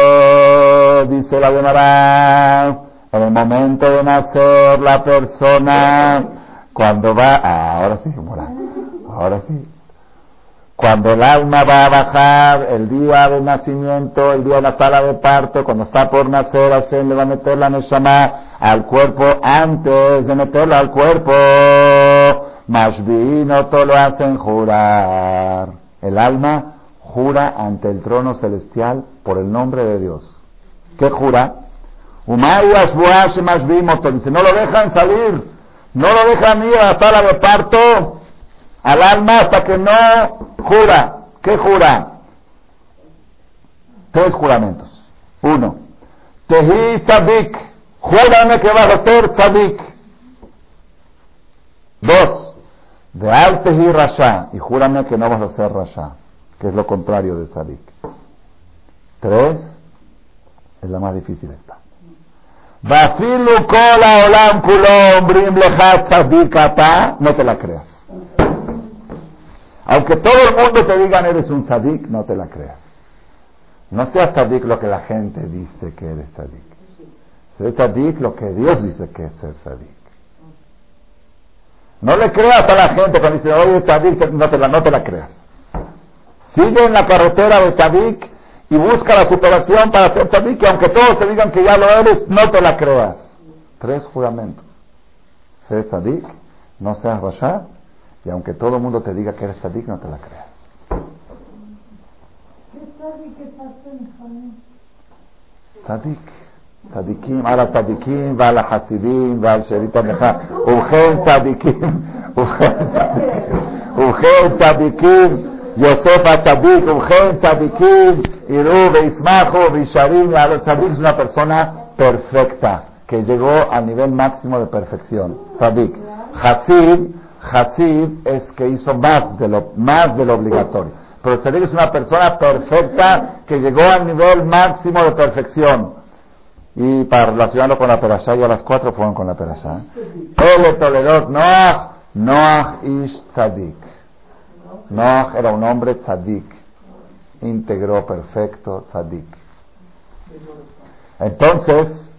[SPEAKER 1] dice la Gemara en el momento de nacer la persona, cuando va, ah, ahora sí, ahora sí, cuando el alma va a bajar, el día del nacimiento, el día de la sala de parto, cuando está por nacer, Hashem le va a meter la Neshama al cuerpo antes de meterla al cuerpo. Más vino todo lo hacen jurar. El alma jura ante el trono celestial por el nombre de Dios. ¿Qué jura? Más vimos dice, no lo dejan salir, no lo dejan ir a la sala de parto al alma hasta que no jura. ¿Qué jura? Tres juramentos. Uno, Tehi Tzadik, júrame que vas a ser Tzadik. Dos, de Al Tehi Rasha, y júrame que no vas a ser Rasha, que es lo contrario de Tzadik. Tres, es la más difícil esta. Kola olam kulom no te la creas. Aunque todo el mundo te diga eres un tzadik, no te la creas. No seas tzadik lo que la gente dice que eres tzadik. Sé tzadik lo que Dios dice que es ser tzadik. No le creas a la gente cuando dice, oye, tzadik, no te la, no te la creas. Sigue en la carretera de tzadik y busca la superación para ser tzadik, que aunque todos te digan que ya lo eres, no te la creas. Tres juramentos. Sé tzadik, no seas rasha Y aunque todo el mundo te diga que eres tzadik, no te la creas. צדיק, צדיקים על הצדיקים ועל החסידים ועל שארית המחה. ובכן צדיקים, ובכן צדיקים, Yosefa Tabik, Ugen Tadikim, Irú, Ismajo, Bisharim, Tzadik es una persona perfecta, que llegó al nivel máximo de perfección. Tzadik. Hasid, Hasid es que hizo más de lo, más obligatorio. Pero Tzadik es una persona perfecta que llegó al nivel máximo de perfección. Y para relacionarlo con la Perashá, ya las cuatro fueron con la Perashá. El Toledot Noach, Noach Ish Tzadik. Noach era un hombre Tzadik. Íntegro, perfecto, Tzadik. Entonces,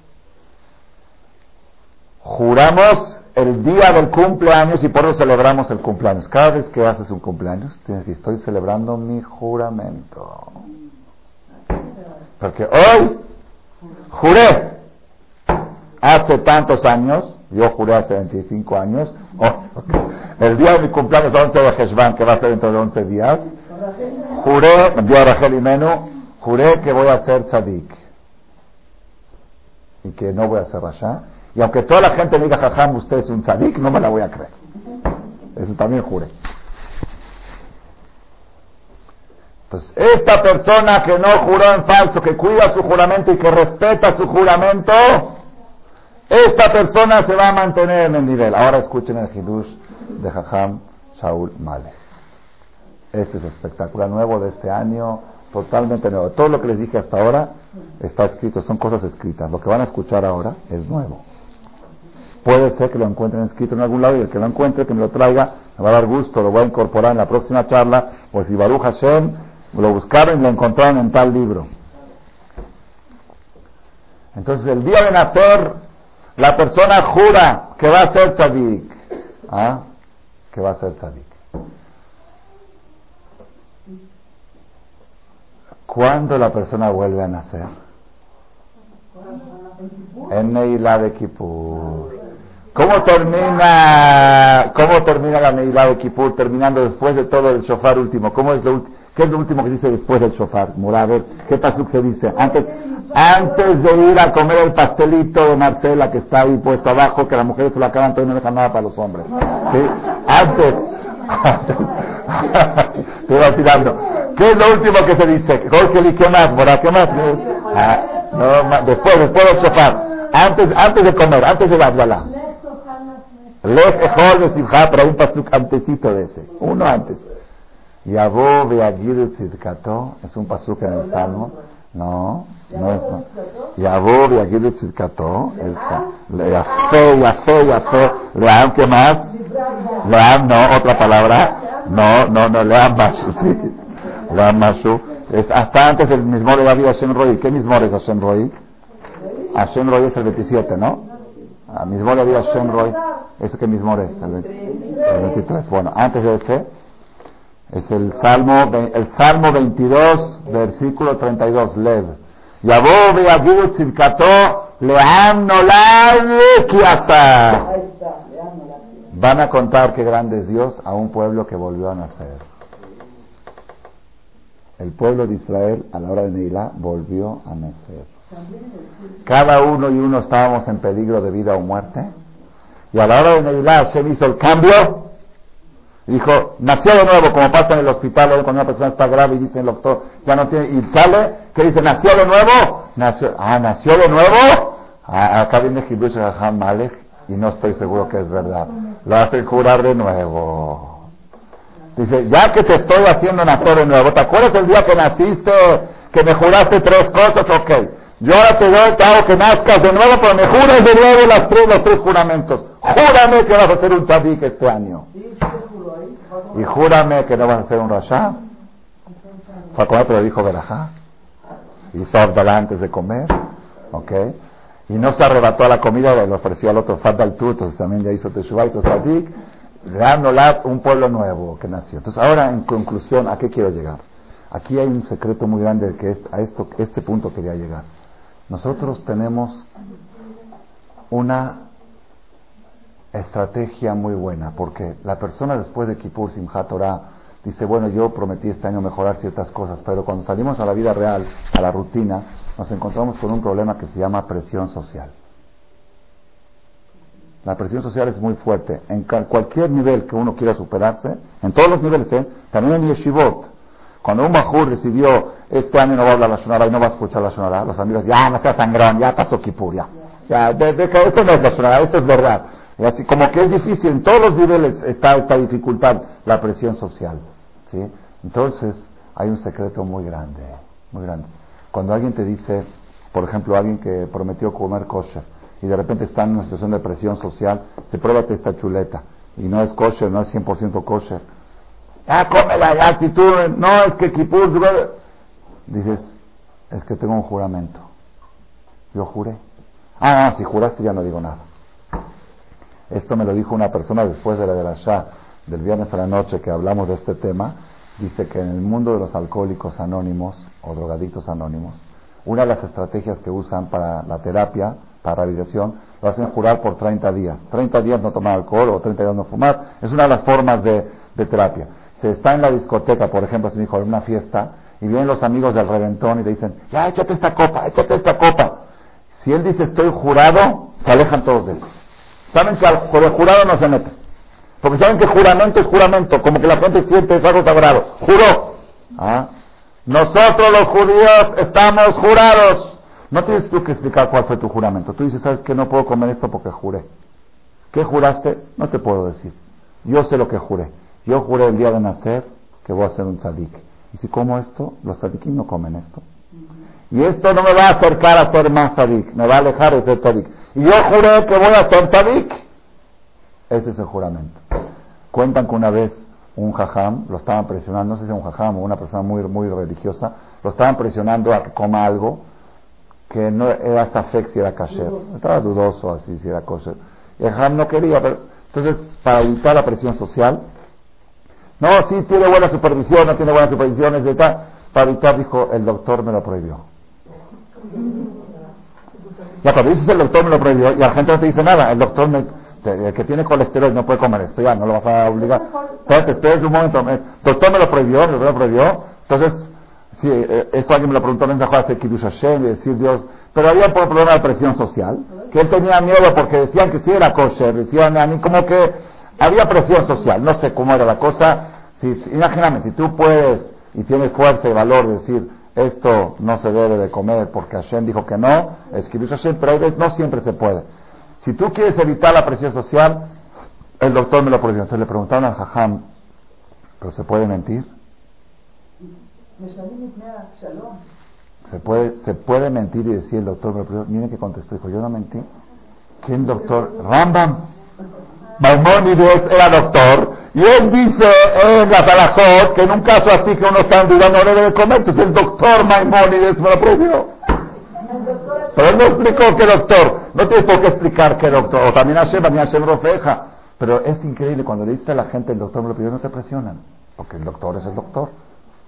[SPEAKER 1] juramos el día del cumpleaños y por eso celebramos el cumpleaños. Cada vez que haces un cumpleaños, estoy celebrando mi juramento. Porque hoy juré hace tantos años, yo juré hace 25 años, el día de mi cumpleaños 11 de Heshvan, que va a ser dentro de 11 días, juré, yo Rachel y Menú, juré que voy a ser tzadik. Y que no voy a ser rasha y aunque toda la gente diga, jajam, usted es un tzadik, no me la voy a creer. Eso también jure. Entonces, esta persona que no juró en falso, que cuida su juramento y que respeta su juramento, esta persona se va a mantener en el nivel. Ahora escuchen el hidush de Jajam Shaul Malek. Este es espectacular nuevo de este año, totalmente nuevo. Todo lo que les dije hasta ahora está escrito, son cosas escritas. Lo que van a escuchar ahora es nuevo. Puede ser que lo encuentren escrito en algún lado y el que lo encuentre, que me lo traiga, me va a dar gusto, lo voy a incorporar en la próxima charla, o si Baruch Hashem lo buscaron y lo encontraron en tal libro. Entonces, el día de nacer, la persona jura que va a ser tzadik. ¿Ah? Que va a ser tzadik. ¿Cuándo la persona vuelve a nacer? En Neila de Kippur. ¿Cómo termina, cómo termina la Neilá de Kippur? Terminando después de todo el shofar último. ¿Cómo es lo, ¿Qué es lo último que dice después del shofar? Mura, a ver, ¿qué pasuk se dice? Antes, antes de ir a comer el pastelito de Marcela que está ahí puesto abajo, que las mujeres se lo acaban, entonces no dejan nada para los hombres. ¿Sí? Antes, te voy a. ¿Qué es lo último que se dice? ¿Qué más? Mora, ¿qué más? No, después, después del shofar. Antes, antes de comer, antes de la Lech Echol Besimcha, para un pasuk antesito de ese, uno antes. Yabó Beagiru Tzidkato, es un pasuk en el Salmo. No, no es. Yabó Beagiru Tzidkato, el Yafé, Yafé, Yafé, Leam, ¿qué más? Leam, no, otra palabra. No, no, no, Leam Mashu, sí. Leam Mashu. Es hasta antes del mismo de David Hashem Roy. ¿Qué mismo es Hashem Roy? Hashem Roy es el 27, ¿no? A mismo de Hashem Roy. ¿Eso qué mismo es? El 23. Bueno, antes de ese, es el Salmo, el Salmo 22, versículo 32, Lev. Yabó be'agidu tzidkato le'am nolad kiasa. Van a contar qué grande es Dios a un pueblo que volvió a nacer. El pueblo de Israel a la hora de Neilá volvió a nacer. Cada uno y uno estábamos en peligro de vida o muerte. Y a la hora de Neilá se hizo el cambio. Dijo, nació de nuevo, como pasa en el hospital, cuando una persona está grave y dice el doctor, ya no tiene, y sale, que dice, nació de nuevo, nació, ah, nació de nuevo, ah, acá viene Hidush Raham Malek, y no estoy seguro que es verdad. Lo hace jurar de nuevo. Dice, ya que te estoy haciendo nacer de nuevo, ¿te acuerdas el día que naciste, que me juraste tres cosas? Ok. Yo ahora te doy, te hago que nazcas de nuevo, pero me juras de nuevo las tres, los tres juramentos. Júrame que vas a ser un tzadik este año. Y júrame que no vas a ser un rasha. Fue cuando le dijo Berajá. Hizo Abdalá antes de comer. ¿Ok? Y no se arrebató a la comida, le ofreció al otro Fadal tú, entonces también ya hizo Teshuvah y. Dándole un pueblo nuevo que nació. Entonces, ahora en conclusión, ¿a qué quiero llegar? Aquí hay un secreto muy grande que a esto, este punto quería llegar. Nosotros tenemos una estrategia muy buena, porque la persona después de Kippur Simchat Torah dice, bueno, yo prometí este año mejorar ciertas cosas, pero cuando salimos a la vida real, a la rutina, nos encontramos con un problema que se llama presión social. La presión social es muy fuerte. En cualquier nivel que uno quiera superarse, en todos los niveles, ¿eh? también en Yeshivot. Cuando un Bajur decidió, este año no va a hablar la Shonara y no va a escuchar la Shonara, los amigos, ya no sea sangrón, ya pasó Kippur, ya. ya de, esto no es la Shonara, esto es verdad. Así, como que es difícil, en todos los niveles está esta dificultad, la presión social. ¿sí? Entonces, hay un secreto muy grande, muy grande. Cuando alguien te dice, por ejemplo, alguien que prometió comer kosher, y de repente está en una situación de presión social, se pruébate esta chuleta y no es kosher, no es 100% kosher. Ah, cómela, ya, si tú, no, es que Kipur, dices, es que tengo un juramento. Yo juré. Ah, si juraste ya no digo nada. Esto me lo dijo una persona después de la de la Shah, del viernes a la noche que hablamos de este tema. Dice que en el mundo de los alcohólicos anónimos o drogadictos anónimos, una de las estrategias que usan para la terapia para rehabilitación, lo hacen jurar por 30 días. 30 días no tomar alcohol o 30 días no fumar. Es una de las formas de, terapia. Se está en la discoteca, por ejemplo, si me dijo, en una fiesta, y vienen los amigos del reventón y le dicen, ya, échate esta copa, échate esta copa. Si él dice, estoy jurado, se alejan todos de él. Saben que por el jurado no se mete. Porque saben que juramento es juramento, como que la gente siente es algo sagrado. Juró. ¿Ah? Nosotros los judíos estamos jurados. No tienes tú que explicar cuál fue tu juramento. Tú dices, ¿sabes que No puedo comer esto porque juré. ¿Qué juraste? No te puedo decir. Yo sé lo que juré. Yo juré el día de nacer que voy a ser un tzadik. Y si como esto, los tzadikim no comen esto. Y esto no me va a acercar a ser más tzadik, me va a alejar de ser tzadik. Y yo juré que voy a ser tzadik. Ese es el juramento. Cuentan que una vez un jajam, lo estaban presionando, no sé si un jajam o una persona muy, muy religiosa, lo estaban presionando a que coma algo que no era hasta fe si era kasher. Estaba dudoso así si era kosher. Y el no quería, pero, entonces para evitar la presión social, no, sí tiene buena supervisión, no tiene buenas supervisiones, de tal, para evitar dijo, el doctor me lo prohibió. Ya cuando dices el doctor me lo prohibió y la gente no te dice nada, el doctor me, el que tiene colesterol no puede comer esto, ya no lo vas a obligar. Espérate, espérate un momento, el doctor me lo prohibió, me lo prohibió, entonces Sí, eh, eso alguien me lo preguntó en hacer Kiddush Hashem y decir Dios. Pero había un problema de presión social, que él tenía miedo porque decían que sí era kosher, decían a como que había presión social, no sé cómo era la cosa. Si, imagíname, si tú puedes y tienes fuerza y valor de decir esto no se debe de comer porque Hashem dijo que no, es Kiddush Hashem, pero no siempre se puede. Si tú quieres evitar la presión social, el doctor me lo prohibió. Entonces le preguntaron al Jajam, ¿pero se puede mentir? Se puede, se puede mentir y decir el doctor, pero miren que contestó, dijo, yo no mentí. ¿Quién doctor? Rambam. Maimónides era doctor y él dice en la Salahot que en un caso así que uno está en duda no debe de comer, entonces el doctor Maimónides me lo prohibió. Pero él no explicó qué doctor, no tienes por qué explicar qué doctor, o también Hashem, también Hashem Rofeja. Pero es increíble, cuando le dice a la gente el doctor me lo pidió, no te presionan, porque el doctor es el doctor.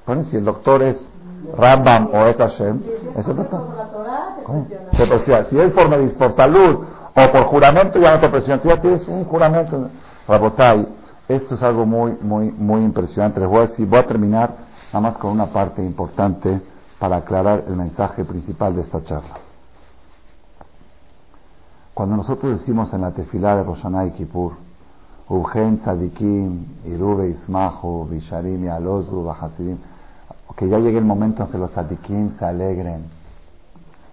[SPEAKER 1] Bueno, si el doctor es Rambam o es Hashem, es el doctor. ¿Cómo? Te presiona. Si es por, por salud o por juramento, ya no te presiona. Tú ya tienes un juramento. Rabotai, esto es algo muy, muy, muy impresionante. Les voy a decir, voy a terminar nada más con una parte importante para aclarar el mensaje principal de esta charla. Cuando nosotros decimos en la tefilá de Roshanay Kippur, Ugen Tzadikim, Irube Ismahu, Bisharim y Bahasidim, que ya llegue el momento en que los tzadikim se alegren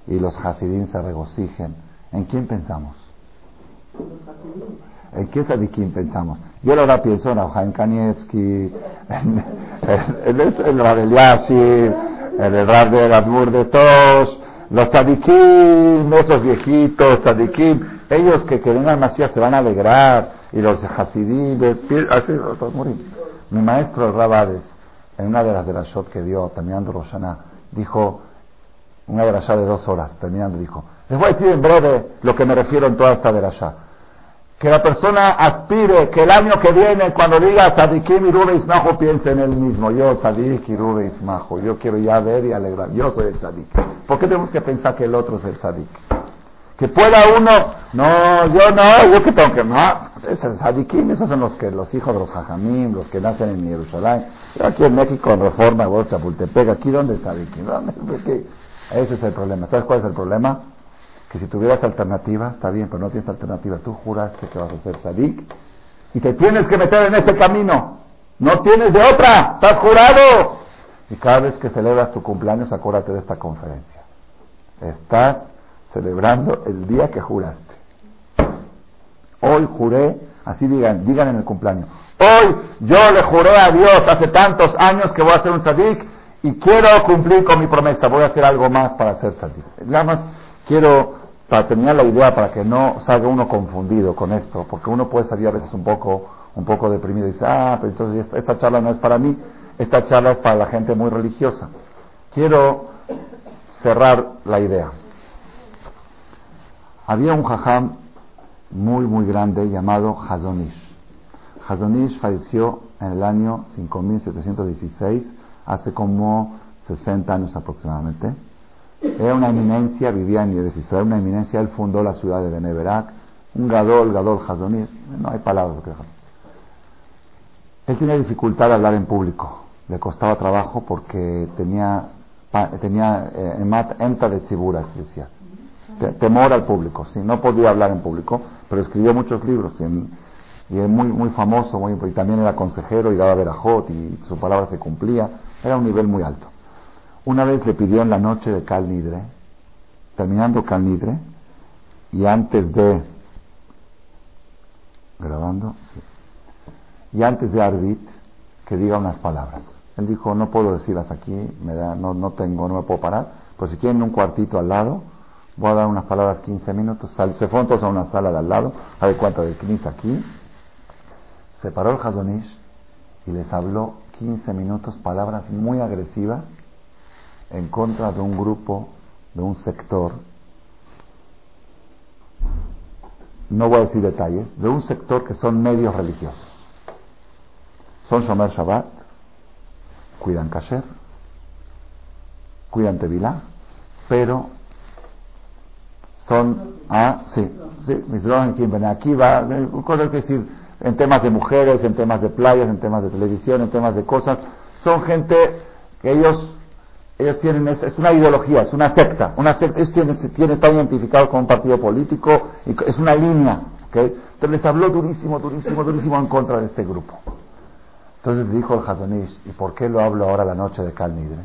[SPEAKER 1] y los hasidim se regocijen. ¿En quién pensamos? ¿En qué tzadikim pensamos? Yo ahora pienso en Jaime Kanievski, en, el, el Rab Eliashib, en el Rab de Admur de Tosh, los tzadikim, esos viejitos tzadikim, ellos que, que vengan se van a alegrar, y los hasidim, así, mi maestro el Rabades, en una de las de las shot que dio terminando Rosana, dijo, una de las de dos horas, terminando, dijo, les voy a decir en breve lo que me refiero en toda esta de la Que la persona aspire que el año que viene, cuando diga Sadikim y Rube Ismajo, piense en él mismo. Yo, Sadik y Rube Yo quiero ya ver y alegrar. Yo soy el Sadik. ¿Por qué tenemos que pensar que el otro es el Sadik? Que pueda uno, no, yo no, yo que tengo que, no, esos sadikim, esos son los que, los hijos de los hajamim, los que nacen en Jerusalén. Yo aquí en México, en Reforma, vos, Chapultepec, aquí, ¿dónde es sadikim? ¿Dónde? Ese es el problema. ¿Sabes cuál es el problema? Que si tuvieras alternativa, está bien, pero no tienes alternativa. Tú juraste que vas a ser sadik y te tienes que meter en ese camino. No tienes de otra, estás jurado. Y cada vez que celebras tu cumpleaños, acuérdate de esta conferencia. Estás celebrando el día que juraste. Hoy juré, así digan, digan en el cumpleaños. Hoy yo le juré a Dios hace tantos años que voy a ser un sadik y quiero cumplir con mi promesa. Voy a hacer algo más para ser sadik. Nada más quiero, para terminar la idea, para que no salga uno confundido con esto, porque uno puede salir a veces un poco, un poco deprimido y dice, ah, pero entonces esta, charla no es para mí, esta charla es para la gente muy religiosa. Quiero cerrar la idea. Había un jajam muy, muy grande llamado Hazonish. Hazonish falleció en el año 5716, hace como 60 años aproximadamente. Era una eminencia, vivía en Israel, una eminencia. Él fundó la ciudad de Beneberak, un gadol, gadol Hazonish. No hay palabras que Él tenía dificultad de hablar en público. Le costaba trabajo porque tenía, tenía eh, enta de chiburas, decía temor al público, ¿sí? no podía hablar en público, pero escribió muchos libros y, es muy, muy famoso, muy, y también era consejero y daba verajot y su palabra se cumplía, era un nivel muy alto. Una vez le pidió en la noche de Cal Nidre, terminando Cal Nidre, y antes de, grabando, y antes de Arbit, que diga unas palabras. Él dijo, no puedo decirlas aquí, me da, no, no tengo, no me puedo parar, pero si quieren un cuartito al lado, voy a dar unas palabras 15 minutos, se fueron todos a una sala de al lado, a ver cuánto del Knis aquí, se paró el Hazonish y les habló 15 minutos palabras muy agresivas en contra de un grupo, de un sector, no voy a decir detalles, de un sector que son medios religiosos. Son Shomer Shabbat, cuidan Kasher, cuidan Tevilá, pero son, ah, sí, sí, aquí va, cosas que decir, en temas de mujeres, en temas de playas, en temas de televisión, en temas de cosas, son gente que ellos, ellos tienen, es, una ideología, es una secta, una secta, ellos tienen, tienen, están identificados con un partido político, es una línea, ¿okay? Entonces les habló durísimo, durísimo, durísimo en contra de este grupo. Entonces dijo el Hazonish, ¿y por qué lo hablo ahora la noche de Calnidre?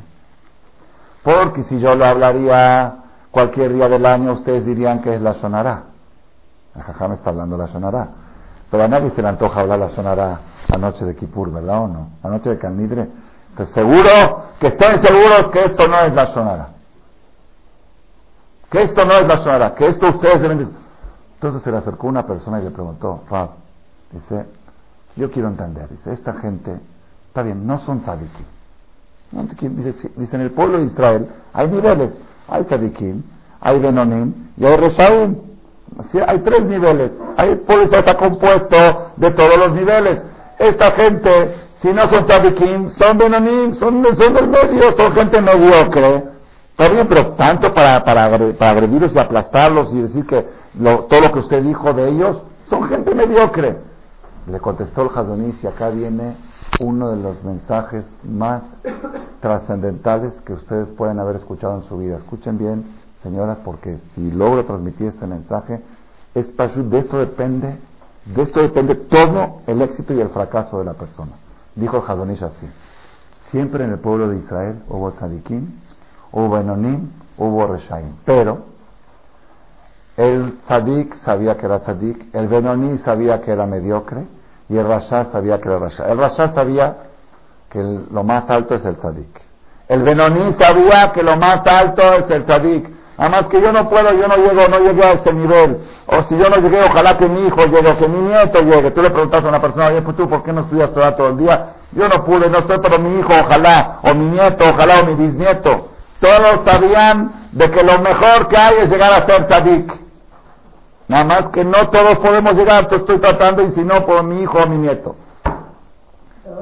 [SPEAKER 1] Porque si yo lo hablaría cualquier día del año ustedes dirían que es la sonará. El jajam está hablando la sonará. Pero a nadie se le antoja hablar la sonará la noche de Kippur, ¿verdad o no? La noche de Calnidre. Seguro, que estén seguros que esto no es la sonará. Que esto no es la sonará. Que esto ustedes deben. Entonces se le acercó una persona y le preguntó, Rab, dice, yo quiero entender, dice, esta gente, está bien, no son tzadikim. Dice, dice, en el pueblo de Israel hay niveles hay tzadikim, hay benonim y hay reshaim. hay tres niveles. Hay, por eso está compuesto de todos los niveles. Esta gente, si no son tzadikim, son benonim, son, son del medio, son gente mediocre. Está bien, pero tanto para, para, para agredirlos y aplastarlos y decir que todo lo que usted dijo de ellos, son gente mediocre. Le contestó el Hadonish y acá viene uno de los mensajes más trascendentales que ustedes pueden haber escuchado en su vida. Escuchen bien, señoras, porque si logro transmitir este mensaje, es de esto depende, de esto depende todo el éxito y el fracaso de la persona. Dijo el Hadonish así. Siempre en el pueblo de Israel hubo tzadikim, hubo benonim, hubo reshaim. Pero el tzadik sabía que era tzadik, el benonim sabía que era mediocre, y el Rasha sabía que era Rasha. El Rasha sabía que lo más alto es el Tzadik. El Benoní sabía que lo más alto es el Tzadik. Además que yo no puedo, yo no llego, no llegué a ese nivel. O si yo no llegué, ojalá que mi hijo llegue, que mi nieto llegue. Tú le preguntas a una persona, oye, pues tú, ¿por qué no estudias todo el día? Yo no pude, no estoy, pero mi hijo, ojalá, o mi nieto, ojalá, o mi bisnieto. Todos sabían de que lo mejor que hay es llegar a ser tzadik. Nada más que no todos podemos llegar, te estoy tratando y si no, por mi hijo o mi nieto.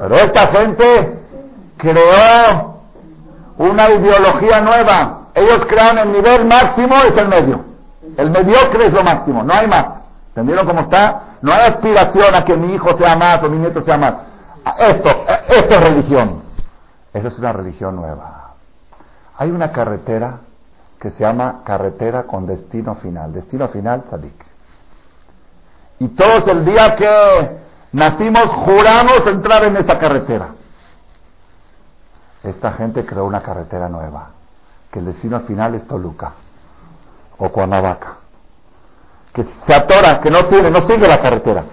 [SPEAKER 1] Pero esta gente creó una ideología nueva. Ellos crean el nivel máximo es el medio. El mediocre es lo máximo, no hay más. ¿Entendieron cómo está? No hay aspiración a que mi hijo sea más o mi nieto sea más. Esto, esto es religión. Esa es una religión nueva. Hay una carretera que se llama carretera con destino final. Destino final, Tzadik. Y todos el día que nacimos juramos entrar en esa carretera. Esta gente creó una carretera nueva, que el destino final es Toluca o Cuernavaca que se atora, que no tiene, no sigue la carretera.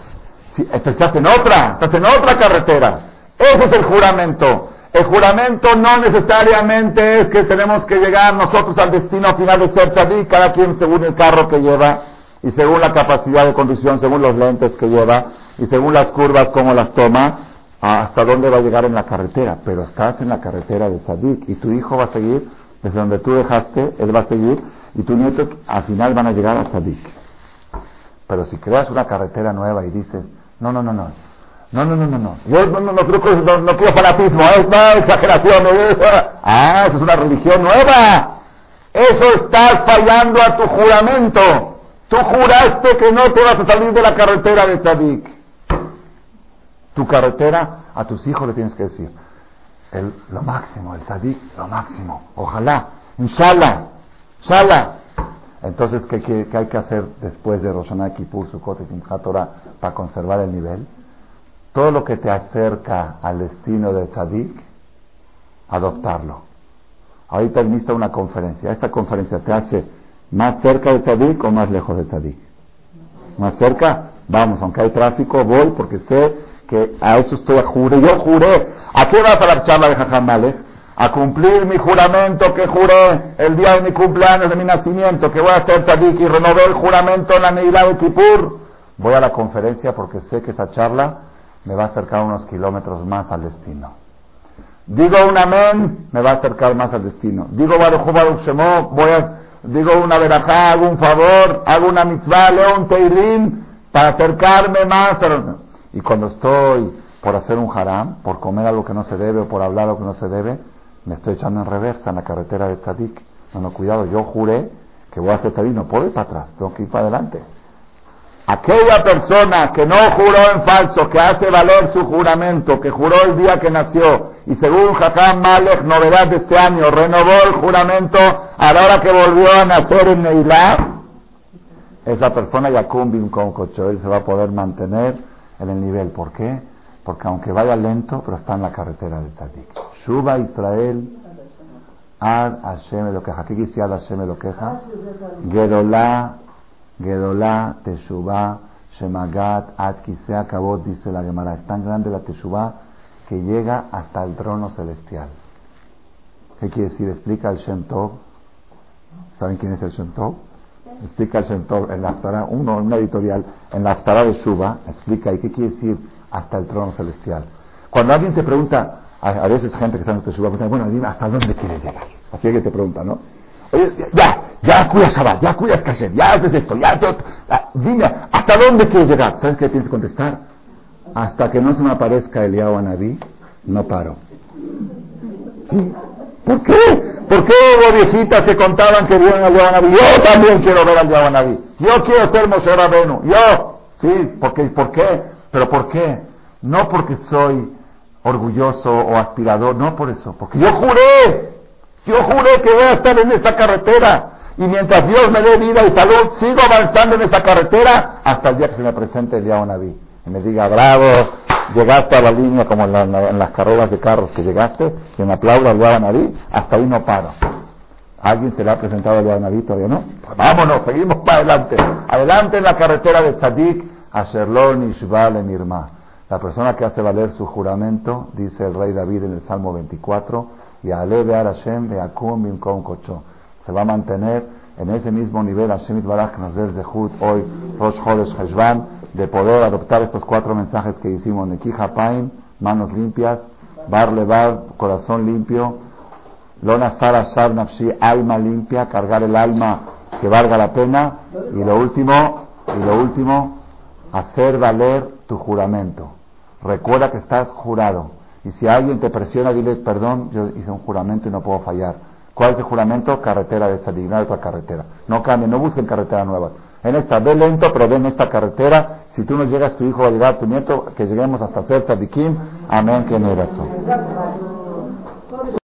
[SPEAKER 1] entonces estás en otra, estás en otra carretera. Ese es el juramento. El juramento no necesariamente es que tenemos que llegar nosotros al destino final de ser cada quien según el carro que lleva y según la capacidad de conducción, según los lentes que lleva y según las curvas, cómo las toma, hasta dónde va a llegar en la carretera. Pero estás en la carretera de Sadik y tu hijo va a seguir desde donde tú dejaste, él va a seguir y tu nieto al final van a llegar a Sadik. Pero si creas una carretera nueva y dices, no, no, no, no, no, no, no, no, no, yo no, no, no, no, no quiero fanatismo, es una exageración, ah, eso es una religión nueva, eso estás fallando a tu juramento, tú juraste que no te vas a salir de la carretera de Tzadik, tu carretera a tus hijos le tienes que decir, el, lo máximo, el Tzadik, lo máximo, ojalá, inshallah, inshallah, entonces, ¿qué, hay que hacer después de Rosh Hashanah, Kippur, Sukkot y para conservar el nivel? Todo lo que te acerca al destino de Tzadik, adoptarlo. Ahorita viniste a una conferencia. ¿Esta conferencia te hace más cerca de Tzadik o más lejos de Tzadik? Más cerca, vamos, aunque hay tráfico, voy porque sé que a eso estoy, juré. Yo juré. ¿A qué vas a la charla de Jajam a cumplir mi juramento que juré el día de mi cumpleaños, de mi nacimiento, que voy a ser tzadik y renové el juramento en la Neilá de Kippur, voy a la conferencia porque sé que esa charla me va a acercar unos kilómetros más al destino. Digo un amén, me va a acercar más al destino. Digo Baruch Baruch Shemo, voy a, digo una verajá, hago un favor, hago una mitzvah, leo un teilim para acercarme más. Y cuando estoy por hacer un haram, por comer algo que no se debe o por hablar algo que no se debe, me estoy echando en reversa en la carretera de Tzadik. No, cuidado, yo juré que voy a hacer Tzadik, no puedo ir para atrás, tengo que ir para adelante. Aquella persona que no juró en falso, que hace valer su juramento, que juró el día que nació, y según Jajam Malek, novedad de este año, renovó el juramento a la hora que volvió a nacer en Neilá, esa persona Yakum Bim él se va a poder mantener en el nivel. ¿Por qué? Porque aunque vaya lento, pero está en la carretera de Tzadik. Shuba Israel, Ad Hashem Elokeja. ¿Qué quisiera Hashem Elokeja? Gedolá, Gedolá, Teshuvah, Shemagat, Ad Kisea acabó dice la Gemara. Es tan grande la Teshuvah que llega hasta el trono celestial. ¿Qué quiere decir? Explica el Shem Tov. ¿Saben quién es el Shem Tov? Explica el Shem Tov en la Aftara, uno, una editorial, en la Aftara de Shuba, explica, ¿y qué quiere decir hasta el trono celestial? Cuando alguien te pregunta, a, veces gente que está en este pregunta, bueno, dime, ¿hasta dónde quieres llegar? Así que te pregunta, ¿no? Oye, ya, ya cuidas Shabbat, ya cuidas Kasher, ya haces esto, ya, todo, dime, ¿hasta dónde quieres llegar? ¿Sabes qué tienes que contestar? Hasta que no se me aparezca el Naví, no paro. ¿Sí? ¿Por qué? ¿Por qué hubo viejitas que contaban que vieron al Naví? Yo también quiero ver al Naví. Yo quiero ser Moshe Rabenu. Yo. Sí, porque, ¿por qué? ¿Pero por qué? No porque soy orgulloso o aspirador, no por eso, porque yo juré, yo juré que voy a estar en esa carretera y mientras Dios me dé vida y salud, sigo avanzando en esa carretera hasta el día que se me presente el Naví y me diga, bravo, llegaste a la línea como en, las carreras de carros que llegaste, y me aplauda al Naví, hasta ahí no paro. ¿Alguien se le ha presentado el Naví todavía no? Pues vámonos, seguimos para adelante. Adelante en la carretera de Tzadik, a Sherlon y Shval Mirma. La persona que hace valer su juramento, dice el rey David en el Salmo 24, y aleve Hashem Se va a mantener en ese mismo nivel Hashem Itbaraj el Zehut hoy, Rosh de poder adoptar estos cuatro mensajes que hicimos, Nekija Paim, manos limpias, Bar Levar, corazón limpio, Lona Sara Shab alma limpia, cargar el alma que valga la pena, y lo último, y lo último, hacer valer tu juramento. Recuerda que estás jurado. Y si alguien te presiona, dile, perdón, yo hice un juramento y no puedo fallar. ¿Cuál es el juramento? Carretera de esta digna otra carretera. No cambien, no busquen carretera nueva. En esta, ve lento, pero ve en esta carretera. Si tú no llegas, tu hijo va a llegar, tu nieto, que lleguemos hasta ser tzadikim. Amén, que